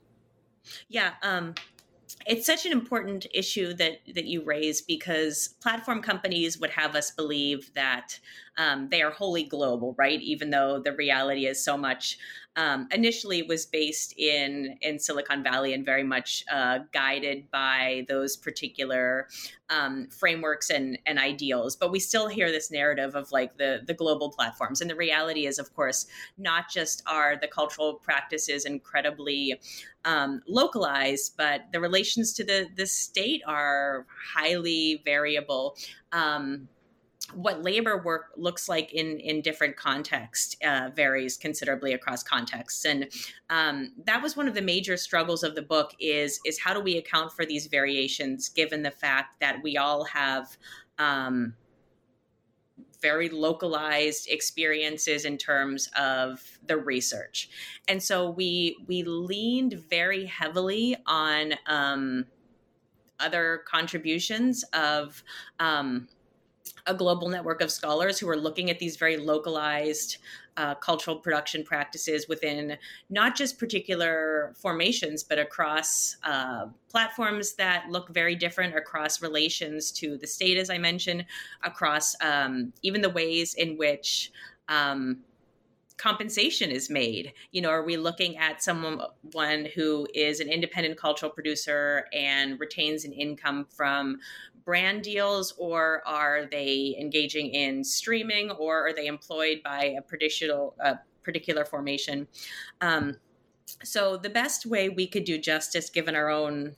Yeah um it's such an important issue that that you raise because platform companies would have us believe that um, they are wholly global, right? Even though the reality is so much um, initially was based in in Silicon Valley and very much uh, guided by those particular um, frameworks and, and ideals. But we still hear this narrative of like the the global platforms, and the reality is, of course, not just are the cultural practices incredibly um, localized, but the relations to the the state are highly variable. Um, what labor work looks like in in different contexts uh, varies considerably across contexts. And um, that was one of the major struggles of the book is is how do we account for these variations given the fact that we all have um, very localized experiences in terms of the research. And so we we leaned very heavily on um, other contributions of um, a global network of scholars who are looking at these very localized uh, cultural production practices within not just particular formations, but across uh, platforms that look very different, across relations to the state, as I mentioned, across um, even the ways in which. Um, compensation is made you know are we looking at someone one who is an independent cultural producer and retains an income from brand deals or are they engaging in streaming or are they employed by a particular, uh, particular formation? Um, so the best way we could do justice given our own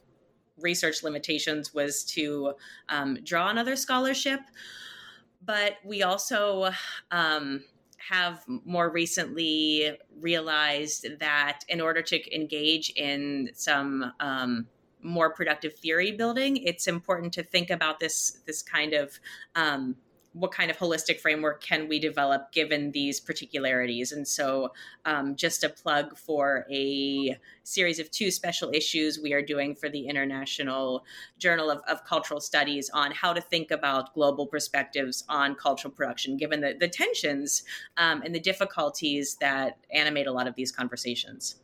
research limitations was to um, draw on other scholarship. But we also um, have more recently realized that in order to engage in some um, more productive theory building, it's important to think about this this kind of um, what kind of holistic framework can we develop given these particularities? And so, um, just a plug for a series of two special issues we are doing for the International Journal of, of Cultural Studies on how to think about global perspectives on cultural production, given the, the tensions um, and the difficulties that animate a lot of these conversations.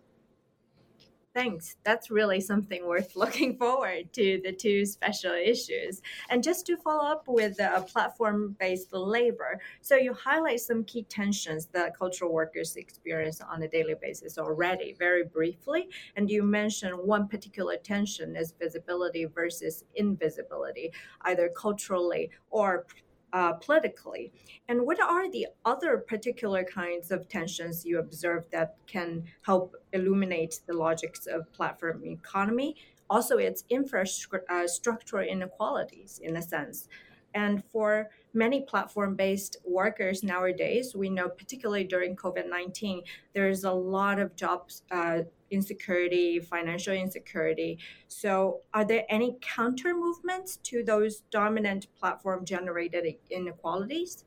Thanks. That's really something worth looking forward to the two special issues. And just to follow up with the platform based labor, so you highlight some key tensions that cultural workers experience on a daily basis already, very briefly. And you mentioned one particular tension is visibility versus invisibility, either culturally or uh, politically? And what are the other particular kinds of tensions you observe that can help illuminate the logics of platform economy? Also, its infrastructure uh, inequalities, in a sense. And for many platform based workers nowadays, we know, particularly during COVID 19, there's a lot of jobs uh, insecurity, financial insecurity. So, are there any counter movements to those dominant platform generated inequalities?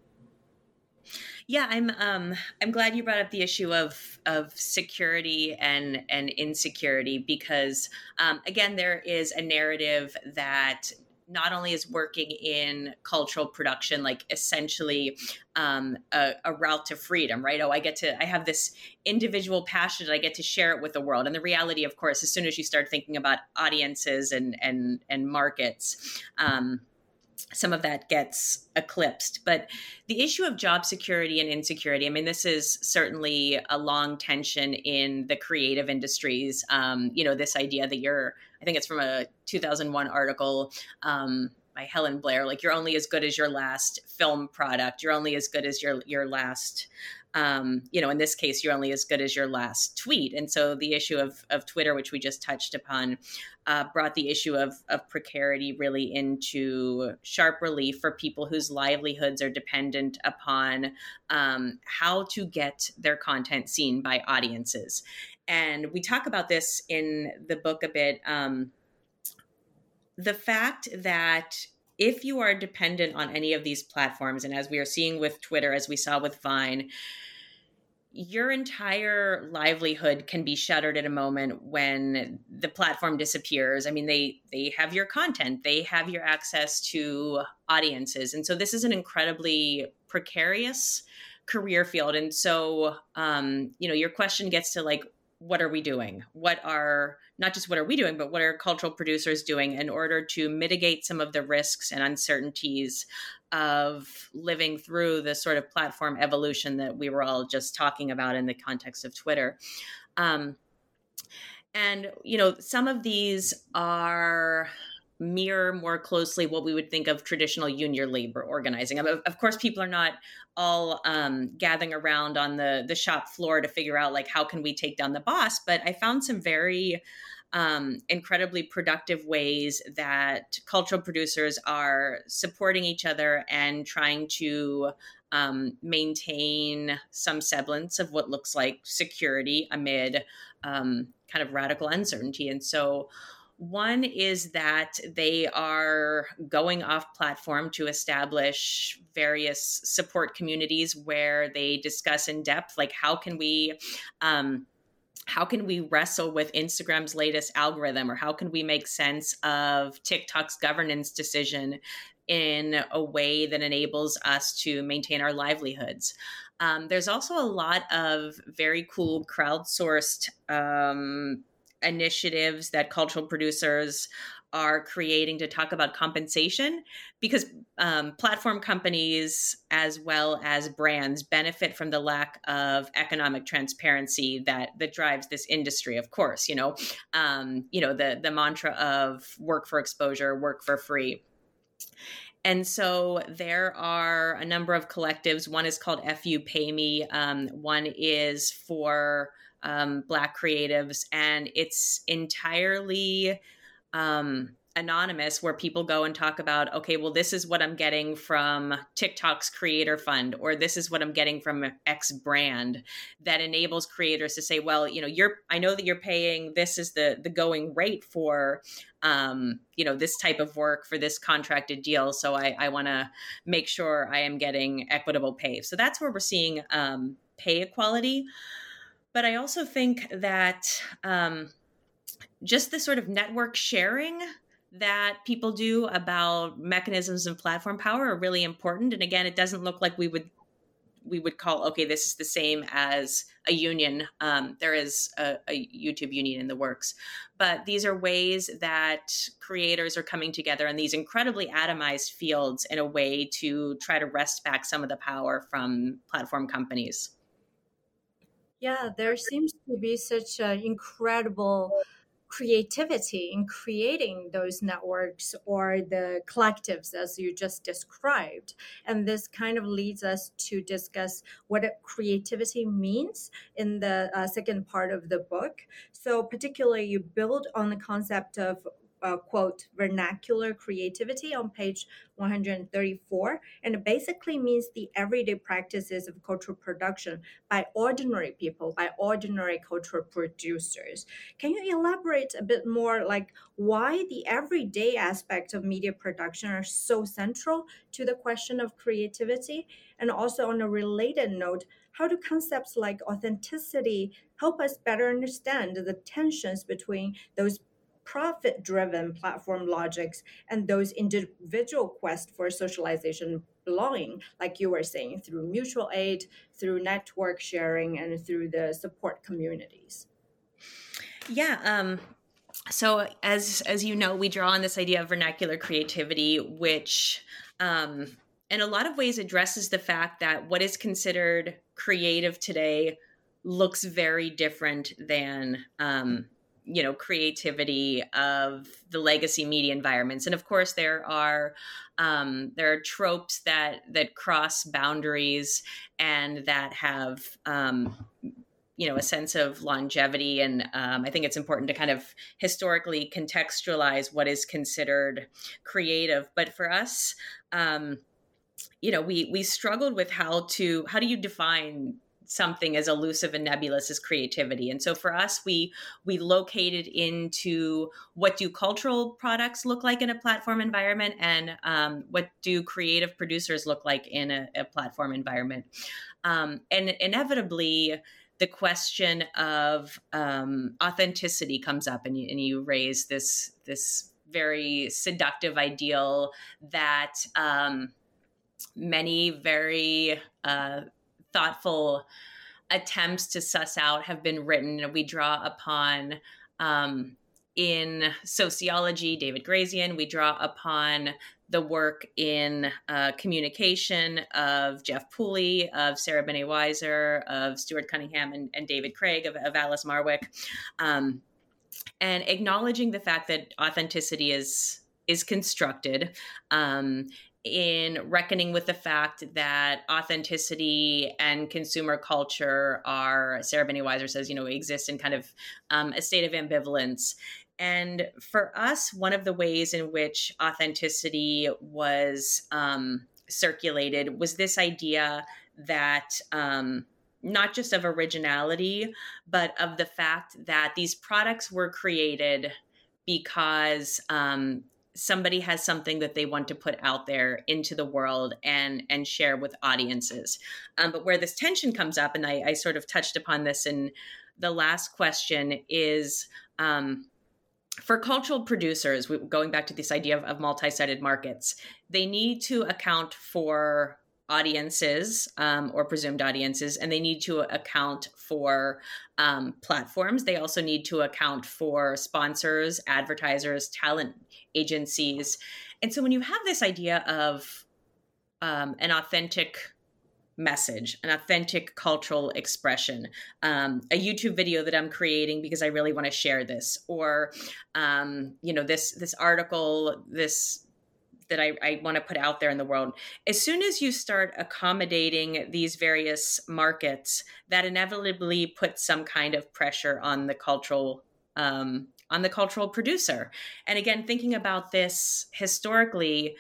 Yeah, I'm um, I'm glad you brought up the issue of of security and and insecurity because um, again there is a narrative that not only is working in cultural production like essentially um, a, a, route to freedom right? Oh i get to i have this individual passion i get to share it with the world. And the reality of course as soon as you start thinking about audiences and and and markets um, some of that gets eclipsed. But the issue of job security and insecurity, I mean, this is certainly a long tension in the creative industries. Um, you know, this idea that you're, I think it's from a 2001 article. Um, by Helen Blair, like you're only as good as your last film product. You're only as good as your your last um, you know, in this case, you're only as good as your last tweet. And so the issue of, of Twitter, which we just touched upon, uh, brought the issue of, of precarity really into sharp relief for people whose livelihoods are dependent upon um, how to get their content seen by audiences. And we talk about this in the book a bit. Um, the fact that if you are dependent on any of these platforms, and as we are seeing with Twitter, as we saw with Vine, your entire livelihood can be shuttered at a moment when the platform disappears. I mean they they have your content. They have your access to audiences. And so this is an incredibly precarious career field. And so um, you know your question gets to like what are we doing? What are not just what are we doing, but what are cultural producers doing in order to mitigate some of the risks and uncertainties of living through the sort of platform evolution that we were all just talking about in the context of Twitter? Um, and you know, some of these are mirror more closely what we would think of traditional union labor organizing. Of, course, people are not all um, gathering around on the the shop floor to figure out like how can we take down the boss. But I found some very um, incredibly productive ways that cultural producers are supporting each other and trying to um, maintain some semblance of what looks like security amid um, kind of radical uncertainty. And so one is that they are going off platform to establish various support communities where they discuss in depth, like how can we. Um, how can we wrestle with Instagram's latest algorithm, or how can we make sense of TikTok's governance decision in a way that enables us to maintain our livelihoods? Um, there's also a lot of very cool crowdsourced um, initiatives that cultural producers are creating to talk about compensation because um, platform companies as well as brands benefit from the lack of economic transparency that that drives this industry of course you know? Um, you know the the mantra of work for exposure work for free. And so there are a number of collectives. One is called fu pay me. Um, one is for um, Black creatives, and it's entirely um, anonymous where people go and talk about okay well this is what i'm getting from tiktok's creator fund or this is what i'm getting from x brand that enables creators to say well you know you're i know that you're paying this is the the going rate for um, you know this type of work for this contracted deal so i, I want to make sure i am getting equitable pay. So that's where we're seeing um, pay equality but I also think that um, just the sort of network sharing that people do about mechanisms of platform power are really important. And again, it doesn't look like we would we would call okay this is the same as a union. Um, there is a, a, youtube union in the works. But these are ways that creators are coming together in these incredibly atomized fields in a way to try to wrest back some of the power from platform companies yeah, there seems to be such an incredible creativity in creating those networks or the collectives as you just described. And this kind of leads us to discuss what creativity means in the uh, second part of the book. So, particularly, you build on the concept of uh, quote vernacular creativity on page 134 and it basically means the everyday practices of cultural production by ordinary people by ordinary cultural producers. Can you elaborate a bit more like why the everyday aspect of media production are so central to the question of creativity? And also on a related note how do concepts like authenticity help us better understand the tensions between those profit driven platform logics and those individual quest for socialization belonging like you were saying through mutual aid through network sharing and through the support communities. Yeah um so as as you know we draw on this idea of vernacular creativity which um in a lot of ways addresses the fact that what is considered creative today looks very different than um, you know creativity of the legacy media environments. And of course there are um, there are tropes that that cross boundaries and that have um, you know a sense of longevity. And um, i think it's important to kind of historically contextualize what is considered creative. But for us um, you know we we struggled with how to how do you define something as elusive and nebulous as creativity. And so for us we we located into what do cultural products look like in a platform environment and um, what do creative producers look like in a, a platform environment. Um, and inevitably the question of um, authenticity comes up and you, and you raise this this very seductive ideal that um, many very uh, thoughtful attempts to suss out have been written. And we draw upon um, in sociology, David Grazian. We draw upon the work in uh, communication of Jeff Pooley, of Sarah Banet Weiser, of Stuart Cunningham, and, and David Craig, of, of Alice Marwick, um, and acknowledging the fact that authenticity is is constructed. Um, in reckoning with the fact that authenticity and consumer culture are, Sarah Banet Weiser says, you know, exist in kind of um, a state of ambivalence. And for us, one of the ways in which authenticity was um, circulated was this idea that um, not just of originality, but of the fact that these products were created because um, somebody has something that they want to put out there into the world and and share with audiences. Um, but where this tension comes up, and I, I, sort of touched upon this in the last question, is um, for cultural producers, going back to this idea of, of multi-sided markets, they need to account for audiences um, or presumed audiences, and they need to account for um, platforms. They also need to account for sponsors, advertisers, talent agencies. And so when you have this idea of um, an authentic message, an authentic cultural expression, um, a YouTube video that I'm creating because I really want to share this, or um, you know this this article, this that I, I want to put out there in the world. As soon as you start accommodating these various markets, that inevitably puts some kind of pressure on the cultural um, on the cultural producer. And again, thinking about this historically,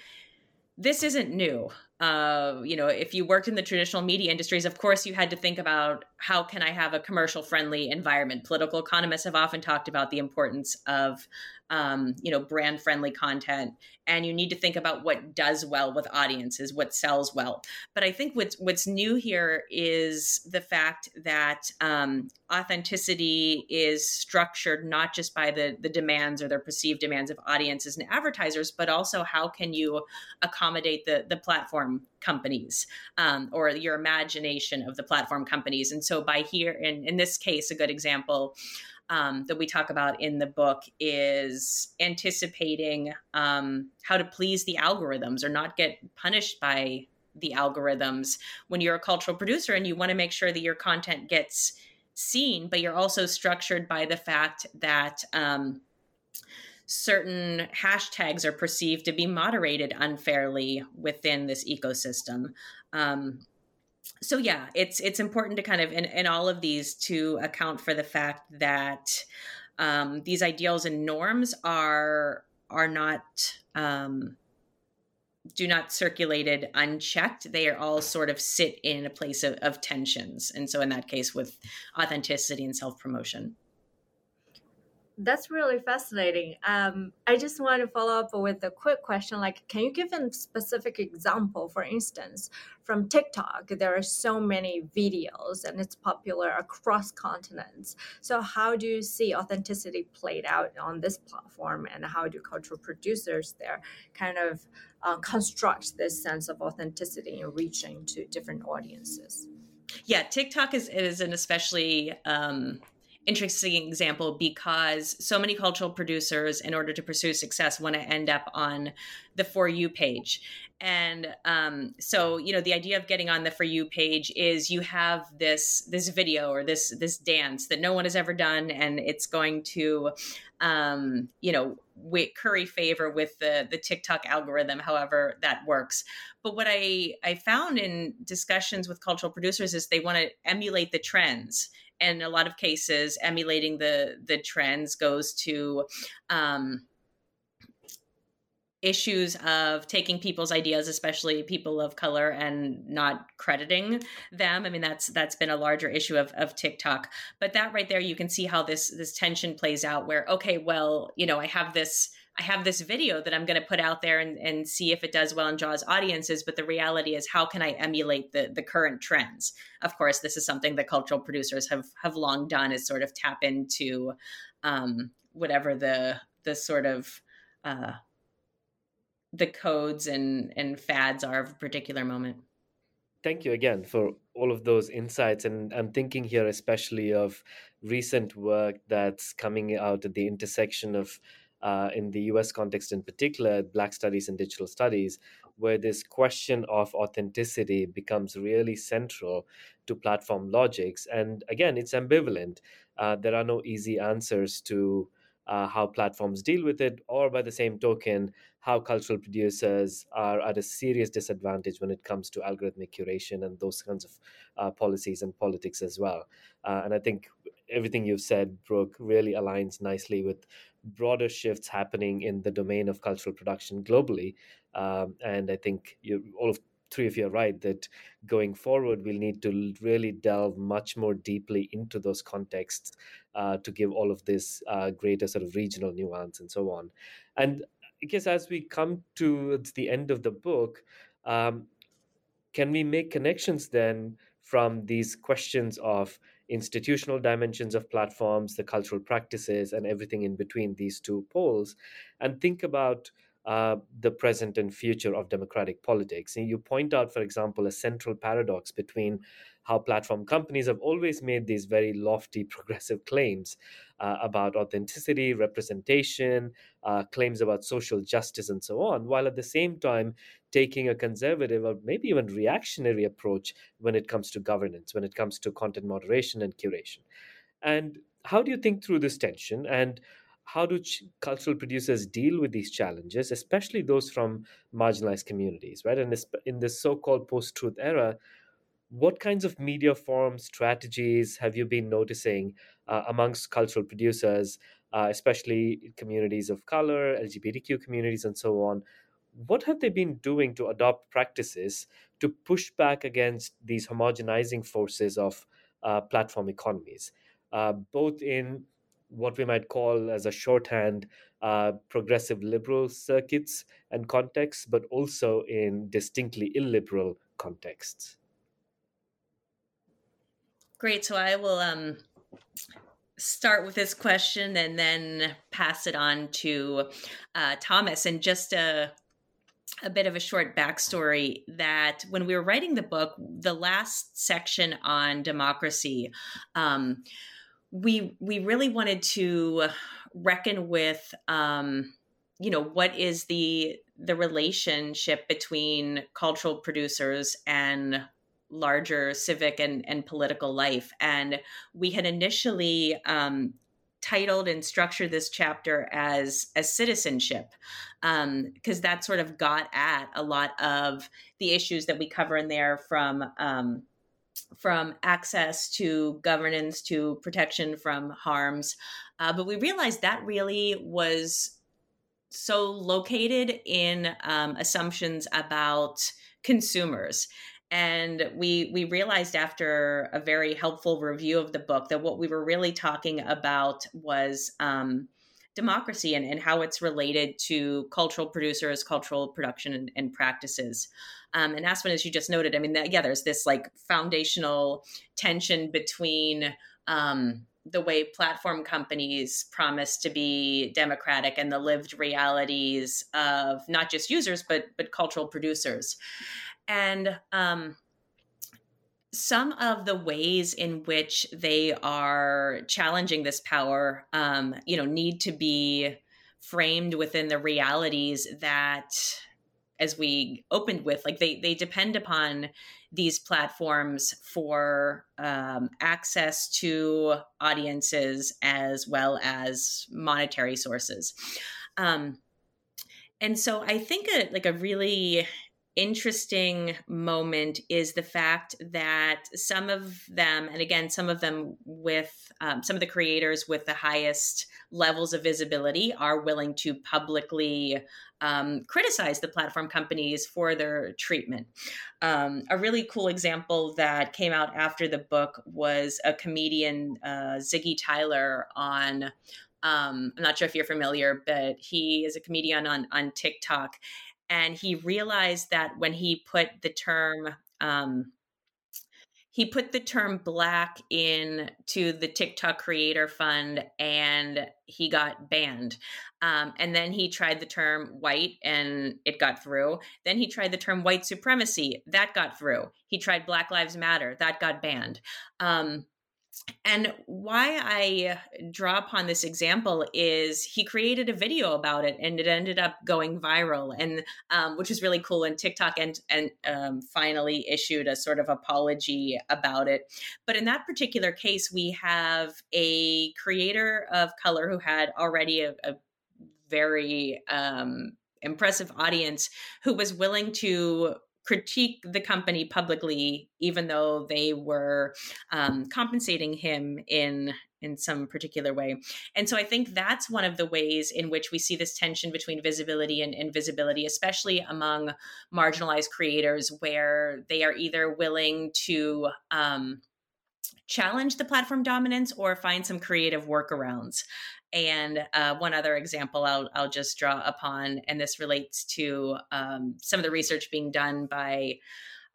this isn't new uh, you know, if you worked in the traditional media industries, of course, you had to think about how can I have a commercial friendly environment. Political economists have often talked about the importance of, um, you know, brand friendly content, and you need to think about what does well with audiences, what sells well. But I think what's what's new here is the fact that um, authenticity is structured not just by the the demands or their perceived demands of audiences and advertisers, but also how can you accommodate the the platform companies um, or your imagination of the platform companies. And so, by here, in, in this case, a good example um, that we talk about in the book is anticipating um, how to please the algorithms or not get punished by the algorithms when you're a cultural producer and you want to make sure that your content gets seen, but you're also structured by the fact that. Um, certain hashtags are perceived to be moderated unfairly within this ecosystem. Um, so yeah, it's it's important to kind of in, in all of these to account for the fact that um, these ideals and norms are are not um, do not circulated unchecked. They are all sort of sit in a place of, of tensions, and so in that case, with authenticity and self promotion that's really fascinating. Um, I just want to follow up with a quick question. Like, can you give a specific example? For instance, from TikTok, there are so many videos, and it's popular across continents. So, how do you see authenticity played out on this platform, and how do cultural producers there kind of uh, construct this sense of authenticity in reaching to different audiences? Yeah, TikTok is is an especially um, interesting example because so many cultural producers, in order to pursue success, want to end up on the For You page. And um, so, you know, the idea of getting on the For You page is you have this this video or this this dance that no one has ever done, and it's going to, um, you know, curry favor with the the TikTok algorithm, however that works. But what I I found in discussions with cultural producers is they want to emulate the trends and a lot of cases emulating the the trends goes to um, issues of taking people's ideas especially people of color and not crediting them. I mean that's that's been a larger issue of, of tiktok. But that right there you can see how this this tension plays out where okay well you know i have this I have this video that I'm going to put out there and, and see if it does well and draws audiences. But the reality is, how can I emulate the the current trends? Of course, this is something that cultural producers have have long done is sort of tap into um, whatever the the sort of uh, the codes and and fads are of a particular moment. Thank you again for all of those insights. And I'm thinking here especially of recent work that's coming out at the intersection of, uh, in the US context in particular, Black Studies and Digital Studies, where this question of authenticity becomes really central to platform logics. And again, it's ambivalent. Uh, there are no easy answers to uh, how platforms deal with it, or by the same token, how cultural producers are at a serious disadvantage when it comes to algorithmic curation and those kinds of uh, policies and politics as well. Uh, and I think everything you've said, Brooke, really aligns nicely with broader shifts happening in the domain of cultural production globally. Um, and I think you, all of three of you are right that going forward, we'll need to really delve much more deeply into those contexts uh, to give all of this uh, greater sort of regional nuance and so on. And I guess as we come to the end of the book, um, can we make connections then from these questions of institutional dimensions of platforms, the cultural practices, and everything in between these two poles, and think about uh, the present and future of democratic politics. And you point out, for example, a central paradox between how platform companies have always made these very lofty progressive claims uh, about authenticity, representation, uh, claims about social justice, and so on, while at the same time taking a conservative or maybe even reactionary approach when it comes to governance, when it comes to content moderation and curation. And how do you think through this tension? And how do ch- cultural producers deal with these challenges, especially those from marginalized communities, right? And in this so-called post-truth era, what kinds of media forms, strategies have you been noticing uh, amongst cultural producers, uh, especially communities of color, LGBTQ communities, and so on? What have they been doing to adopt practices to push back against these homogenizing forces of uh, platform economies, uh, both in what we might call as a shorthand uh, progressive liberal circuits and contexts, but also in distinctly illiberal contexts. Great. So I will um, start with this question and then pass it on to uh, Thomas. And just a a bit of a short backstory that when we were writing the book, the last section on democracy, um, we we really wanted to reckon with um, you know what is the the relationship between cultural producers and larger civic and, and political life and we had initially um, titled and structured this chapter as as citizenship because um, that sort of got at a lot of the issues that we cover in there from um, from access to governance to protection from harms. Uh, but we realized that really was so located in um, assumptions about consumers. And we we realized after a very helpful review of the book that what we were really talking about was um, democracy and, and how it's related to cultural producers, cultural production, and, and practices. Um, and Aswin, as you just noted, I mean, yeah, there's this like foundational tension between um, the way platform companies promise to be democratic and the lived realities of not just users but but cultural producers. And um, some of the ways in which they are challenging this power, um, you know, need to be framed within the realities that as we opened with like they they depend upon these platforms for um, access to audiences as well as monetary sources. Um, and so i think a, like a really interesting moment is the fact that some of them, and again, some of them with um, some of the creators with the highest levels of visibility, are willing to publicly um, criticize the platform companies for their treatment. Um, a really cool example that came out after the book was a comedian, uh, Ziggy Tyler, on um, I'm not sure if you're familiar, but he is a comedian on on TikTok, and he realized that when he put the term um, he put the term black in to the TikTok creator fund and he got banned. Um, and then he tried the term white and it got through. Then he tried the term white supremacy, that got through. He tried Black Lives Matter, that got banned. Um, and why I draw upon this example is he created a video about it, and it ended up going viral, and um, which is really cool. And TikTok and and um, finally issued a sort of apology about it. But in that particular case, we have a creator of color who had already a, a very um, impressive audience who was willing to critique the company publicly, even though they were um, compensating him in in some particular way. And so I think that's one of the ways in which we see this tension between visibility and invisibility, especially among marginalized creators, where they are either willing to um, challenge the platform dominance or find some creative workarounds. And uh, one other example I'll, I'll just draw upon, and this relates to um, some of the research being done by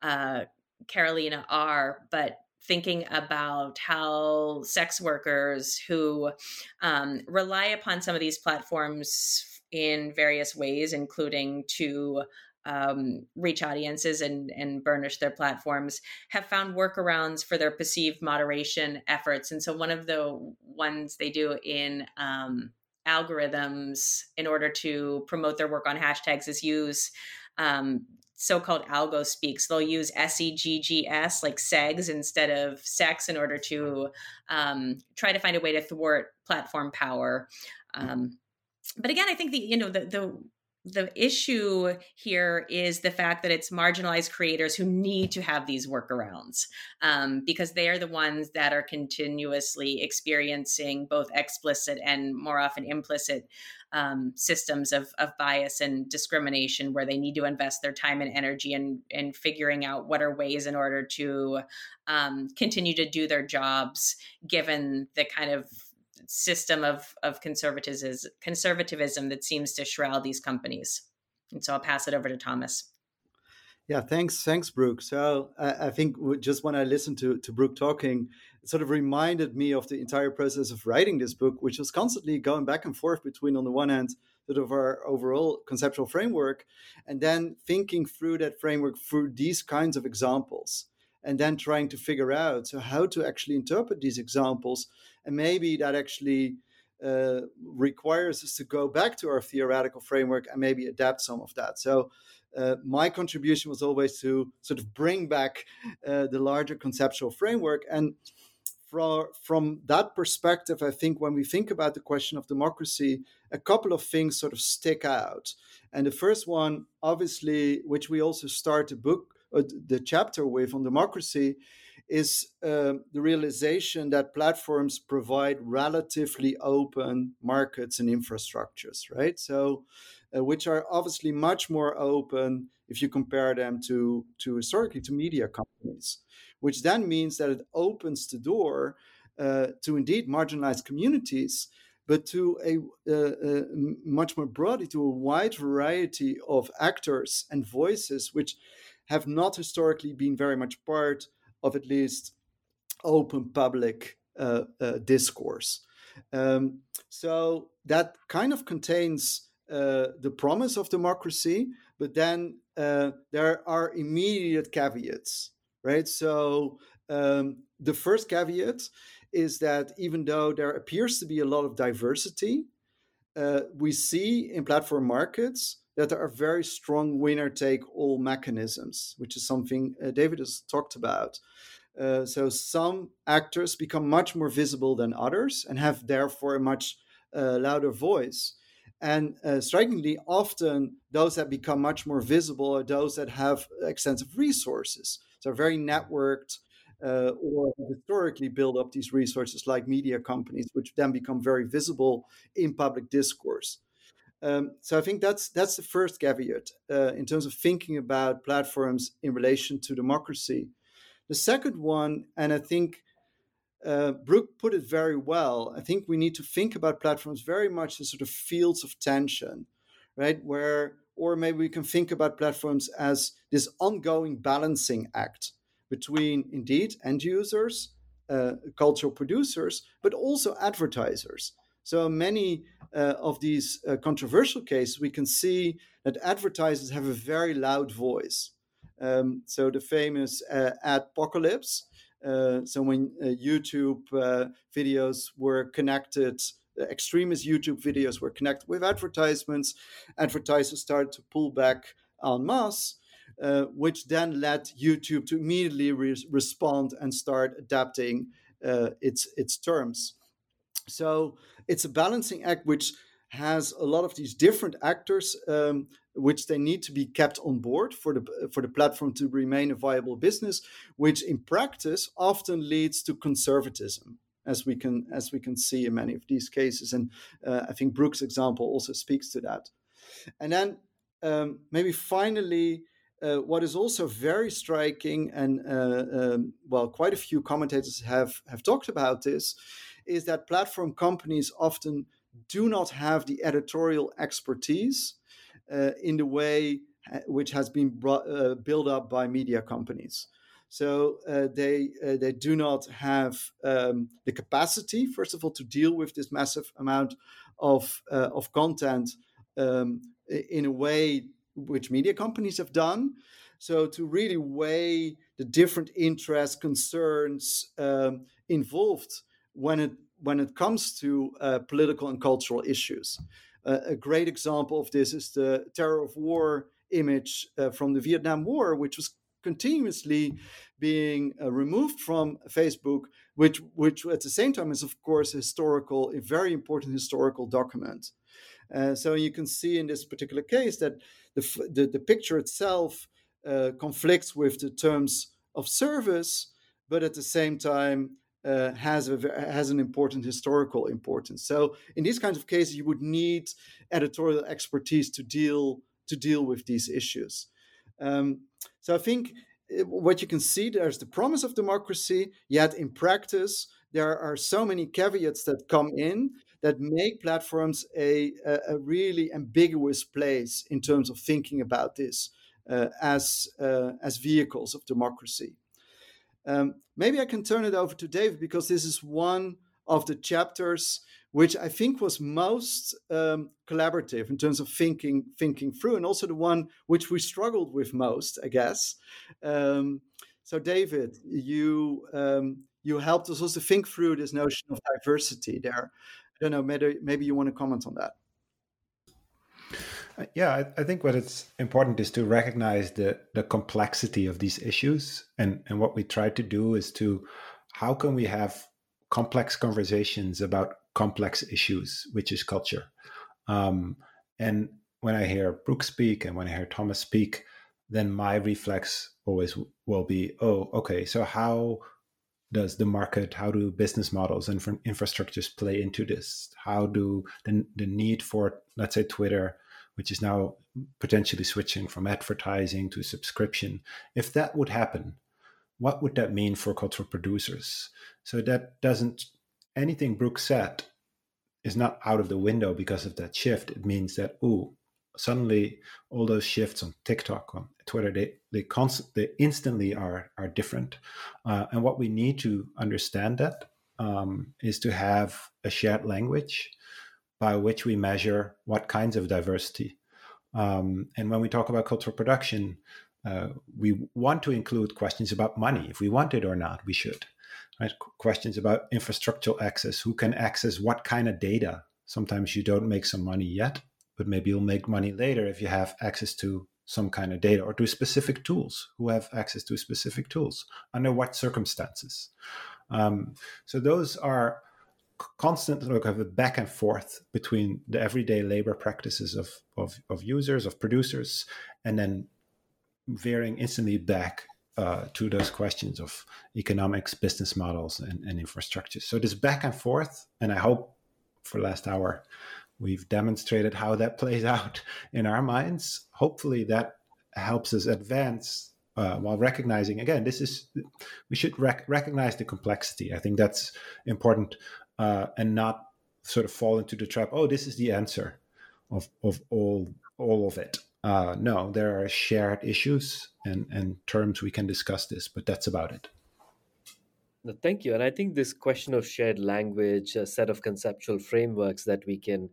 uh, Carolina Are But thinking about how sex workers who um, rely upon some of these platforms in various ways, including to um, reach audiences and, and burnish their platforms have found workarounds for their perceived moderation efforts. And so, one of the ones they do in um, algorithms in order to promote their work on hashtags is use um, so-called algo speaks. They'll use SEGGS like segs instead of sex in order to um, try to find a way to thwart platform power. Um, but again, I think the you know the the the issue here is the fact that it's marginalized creators who need to have these workarounds um, because they are the ones that are continuously experiencing both explicit and more often implicit um, systems of, of bias and discrimination where they need to invest their time and energy in, in figuring out what are ways in order to um, continue to do their jobs given the kind of system of of conservatism conservatism that seems to shroud these companies. And so I'll pass it over to Thomas. Yeah, thanks, thanks, Brooke. So I, I think just when I listened to to Brooke talking, it sort of reminded me of the entire process of writing this book, which was constantly going back and forth between, on the one hand, sort of our overall conceptual framework, and then thinking through that framework through these kinds of examples and then trying to figure out so how to actually interpret these examples. And maybe that actually uh, requires us to go back to our theoretical framework and maybe adapt some of that. So uh, my contribution was always to sort of bring back uh, the larger conceptual framework. And from, from that perspective, I think when we think about the question of democracy, a couple of things sort of stick out. And the first one, obviously, which we also start the book uh, the chapter with on democracy is uh, the realization that platforms provide relatively open markets and infrastructures, right? So, uh, which are obviously much more open if you compare them to, to historically to media companies, which then means that it opens the door uh, to indeed marginalized communities, but to a uh, uh, much more broadly to a wide variety of actors and voices, which have not historically been very much part of at least open public uh, uh, discourse. Um, so that kind of contains uh, the promise of democracy, but then uh, there are immediate caveats, right? So um, the first caveat is that even though there appears to be a lot of diversity, uh, we see in platform markets that there are very strong winner take all mechanisms, which is something uh, David has talked about. Uh, so some actors become much more visible than others and have therefore a much uh, louder voice. And uh, strikingly, often those that become much more visible are those that have extensive resources. So very networked, uh, or historically build up these resources like media companies, which then become very visible in public discourse. Um, so I think that's that's the first caveat uh, in terms of thinking about platforms in relation to democracy. The second one, and I think uh, Brooke put it very well. I think we need to think about platforms very much as sort of fields of tension, right? Where, or maybe we can think about platforms as this ongoing balancing act between indeed end users, uh, cultural producers, but also advertisers. So many uh, of these uh, controversial cases, we can see that advertisers have a very loud voice. Um, so the famous uh, adpocalypse. Uh, so when uh, YouTube uh, videos were connected, extremist YouTube videos were connected with advertisements, advertisers started to pull back en masse. Uh, which then led YouTube to immediately re- respond and start adapting uh, its its terms. So it's a balancing act which has a lot of these different actors um, which they need to be kept on board for the for the platform to remain a viable business which in practice often leads to conservatism as we can as we can see in many of these cases. And uh, i think Brooke's example also speaks to that. And then um, maybe finally uh, what is also very striking and uh, um, well quite a few commentators have have talked about this is that platform companies often do not have the editorial expertise uh, in the way uh, which has been brought, uh, built up by media companies. So uh, they uh, they do not have um, the capacity, first of all, to deal with this massive amount of uh, of content um, in a way which media companies have done. So to really weigh the different interests, concerns um, involved when it when it comes to uh, political and cultural issues. Uh, a great example of this is the terror of war image uh, from the Vietnam War, which was continuously being uh, removed from Facebook, which which at the same time is of course a historical, a very important historical document. Uh, so you can see in this particular case that the the, the picture itself uh, conflicts with the terms of service, but at the same time uh, has a has an important historical importance. So in these kinds of cases, you would need editorial expertise to deal to deal with these issues. Um, so I think eh, what you can see there's the promise of democracy, yet in practice there are so many caveats that come in that make platforms a, a, really ambiguous place in terms of thinking about this uh, as uh, as vehicles of democracy. Um, maybe I can turn it over to Dave because this is one of the chapters which I think was most um, collaborative in terms of thinking thinking through, and also the one which we struggled with most, I guess. Um, so, David, you um, you helped us also think through this notion of diversity. There, I don't know. Maybe maybe you want to comment on that. Yeah, I, I, think what it's important is to recognize the the complexity of these issues, and and what we try to do is to how can we have complex conversations about complex issues, which is culture. Um, and when I hear Brooke speak and when I hear Thomas speak, then my reflex always will be, oh, okay, so how does the market, how do business models and infrastructures play into this? How do the, the need for, let's say, Twitter which is now potentially switching from advertising to subscription. If that would happen, what would that mean for cultural producers? So that doesn't anything Brooke said is not out of the window because of that shift. It means that oh, suddenly all those shifts on TikTok, on Twitter, they they constant, they instantly are are different. Uh, and what we need to understand that um, is to have a shared language by which we measure what kinds of diversity. Um, and when we talk about cultural production, uh, we want to include questions about money. If we want it or not, we should. Right? Questions about infrastructural access, who can access what kind of data. Sometimes you don't make some money yet, but maybe you'll make money later if you have access to some kind of data or to specific tools, who have access to specific tools, under what circumstances. Um, so those are constant look of a back and forth between the everyday labor practices of, of, of users, of producers, and then veering instantly back uh, to those questions of economics, business models, and, and infrastructure. So this back and forth, and I hope for last hour we've demonstrated how that plays out in our minds. Hopefully that helps us advance uh, while recognizing again this is we should rec- recognize the complexity i think that's important uh, and not sort of fall into the trap. Oh, this is the answer of of all all of it. uh, no, there are shared issues and, and terms we can discuss this, but that's about it. Thank you. And I think this question of shared language, a set of conceptual frameworks that we can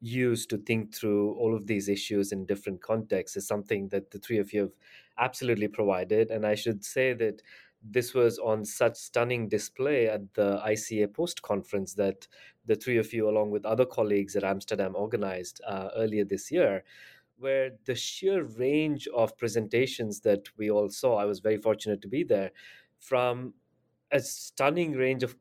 use to think through all of these issues in different contexts is something that the three of you have absolutely provided. And I should say that this was on such stunning display at the ICA post conference that the three of you, along with other colleagues at Amsterdam, organized uh, earlier this year, where the sheer range of presentations that we all saw, I was very fortunate to be there, from a stunning range of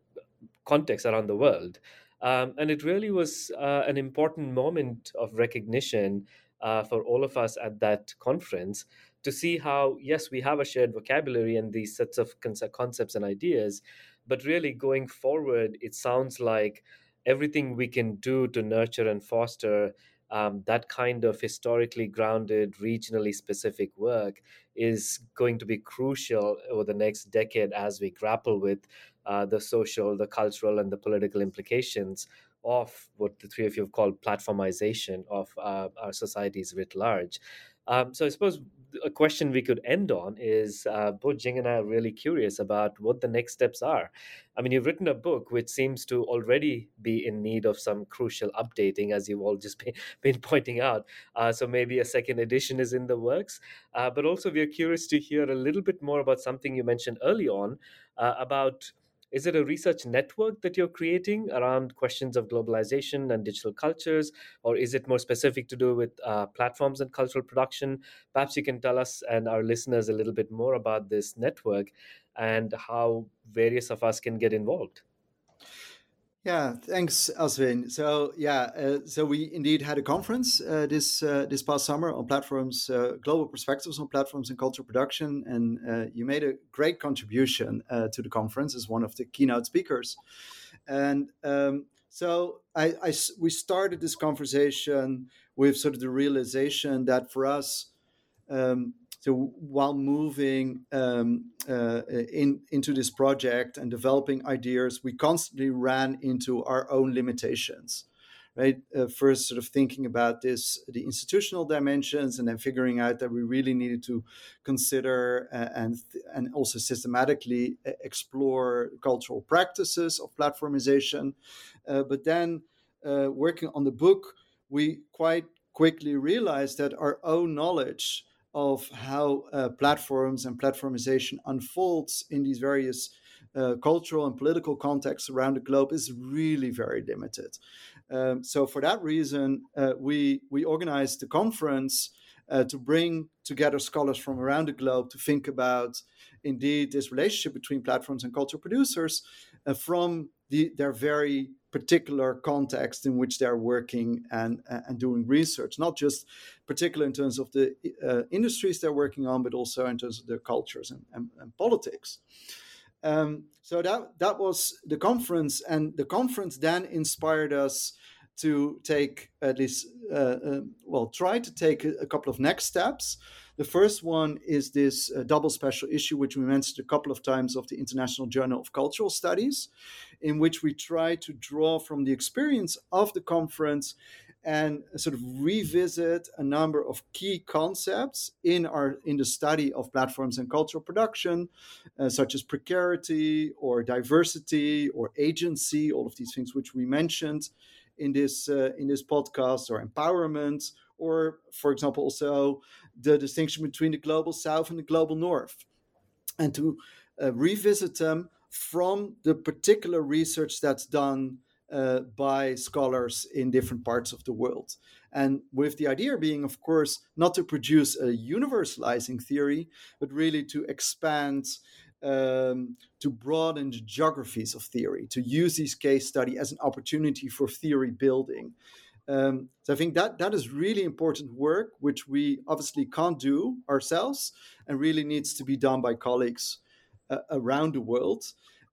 contexts around the world. Um, and it really was uh, an important moment of recognition uh, for all of us at that conference to see how, yes, we have a shared vocabulary and these sets of concepts and ideas, but really going forward, it sounds like everything we can do to nurture and foster um, that kind of historically grounded, regionally specific work is going to be crucial over the next decade as we grapple with uh, the social, the cultural, and the political implications of what the three of you have called platformization of uh, our societies writ large. Um, so I suppose a question we could end on is uh, both Jing and I are really curious about what the next steps are. I mean, you've written a book which seems to already be in need of some crucial updating, as you've all just been, been pointing out. Uh, so maybe a second edition is in the works. Uh, but also, we're curious to hear a little bit more about something you mentioned early on uh, about is it a research network that you're creating around questions of globalization and digital cultures, or is it more specific to do with uh, platforms and cultural production? Perhaps you can tell us and our listeners a little bit more about this network and how various of us can get involved. Yeah, thanks, Aswin. So yeah, uh, so we indeed had a conference uh, this uh, this past summer on platforms, uh, global perspectives on platforms and cultural production, and uh, you made a great contribution uh, to the conference as one of the keynote speakers. And um, so I, I, we started this conversation with sort of the realization that for us, um, so while moving um, uh, in, into this project and developing ideas, we constantly ran into our own limitations. Right, uh, first, sort of thinking about this, the institutional dimensions, and then figuring out that we really needed to consider uh, and and also systematically uh, explore cultural practices of platformization. Uh, but then, uh, working on the book, we quite quickly realized that our own knowledge of how uh, platforms and platformization unfolds in these various uh, cultural and political contexts around the globe is really very limited. Um, so for that reason, uh, we we organized the conference uh, to bring together scholars from around the globe to think about indeed this relationship between platforms and cultural producers uh, from the, their very particular context in which they're working and, and doing research, not just particular in terms of the uh, industries they're working on, but also in terms of their cultures and, and, and politics. Um, so that that was the conference, and the conference then inspired us to take at least uh, uh, well try to take a, couple of next steps. The first one is this uh, double special issue, which we mentioned a couple of times of the International Journal of Cultural Studies, in which we try to draw from the experience of the conference and sort of revisit a number of key concepts in our in the study of platforms and cultural production uh, such as precarity or diversity or agency all of these things which we mentioned in this uh, in this podcast or empowerment or for example also the distinction between the global south and the global north and to uh, revisit them from the particular research that's done uh, by scholars in different parts of the world. And with the idea being, of course, not to produce a universalizing theory, but really to expand, um, to broaden the geographies of theory, to use these case study as an opportunity for theory building. Um, so I think that that is really important work, which we obviously can't do ourselves, and really needs to be done by colleagues uh, around the world.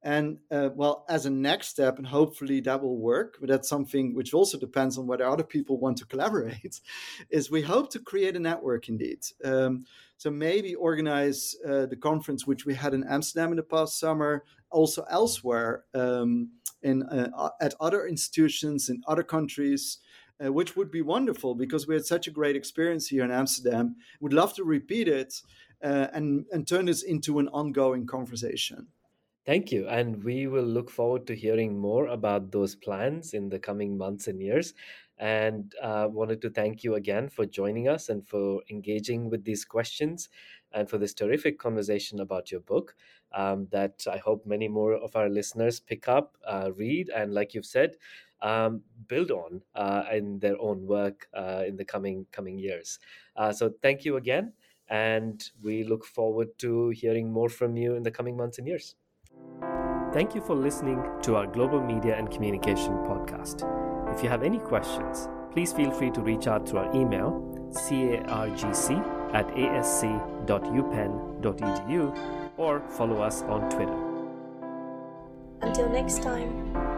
And uh, well, as a next step, and hopefully that will work, but that's something which also depends on whether other people want to collaborate, is we hope to create a network indeed. Um, so maybe organize uh, the conference which we had in Amsterdam in the past summer, also elsewhere um, in uh, at other institutions in other countries, uh, which would be wonderful because we had such a great experience here in Amsterdam. Would love to repeat it uh, and and turn this into an ongoing conversation. Thank you. And we will look forward to hearing more about those plans in the coming months and years. And uh, wanted to thank you again for joining us and for engaging with these questions and for this terrific conversation about your book um, that I hope many more of our listeners pick up, uh, read, and like you've said, um, build on uh, in their own work uh, in the coming coming years. Uh, so thank you again, and we look forward to hearing more from you in the coming months and years. Thank you for listening to our Global Media and Communication podcast. If you have any questions, please feel free to reach out through our email cargc at asc.upenn.edu or follow us on Twitter. Until next time.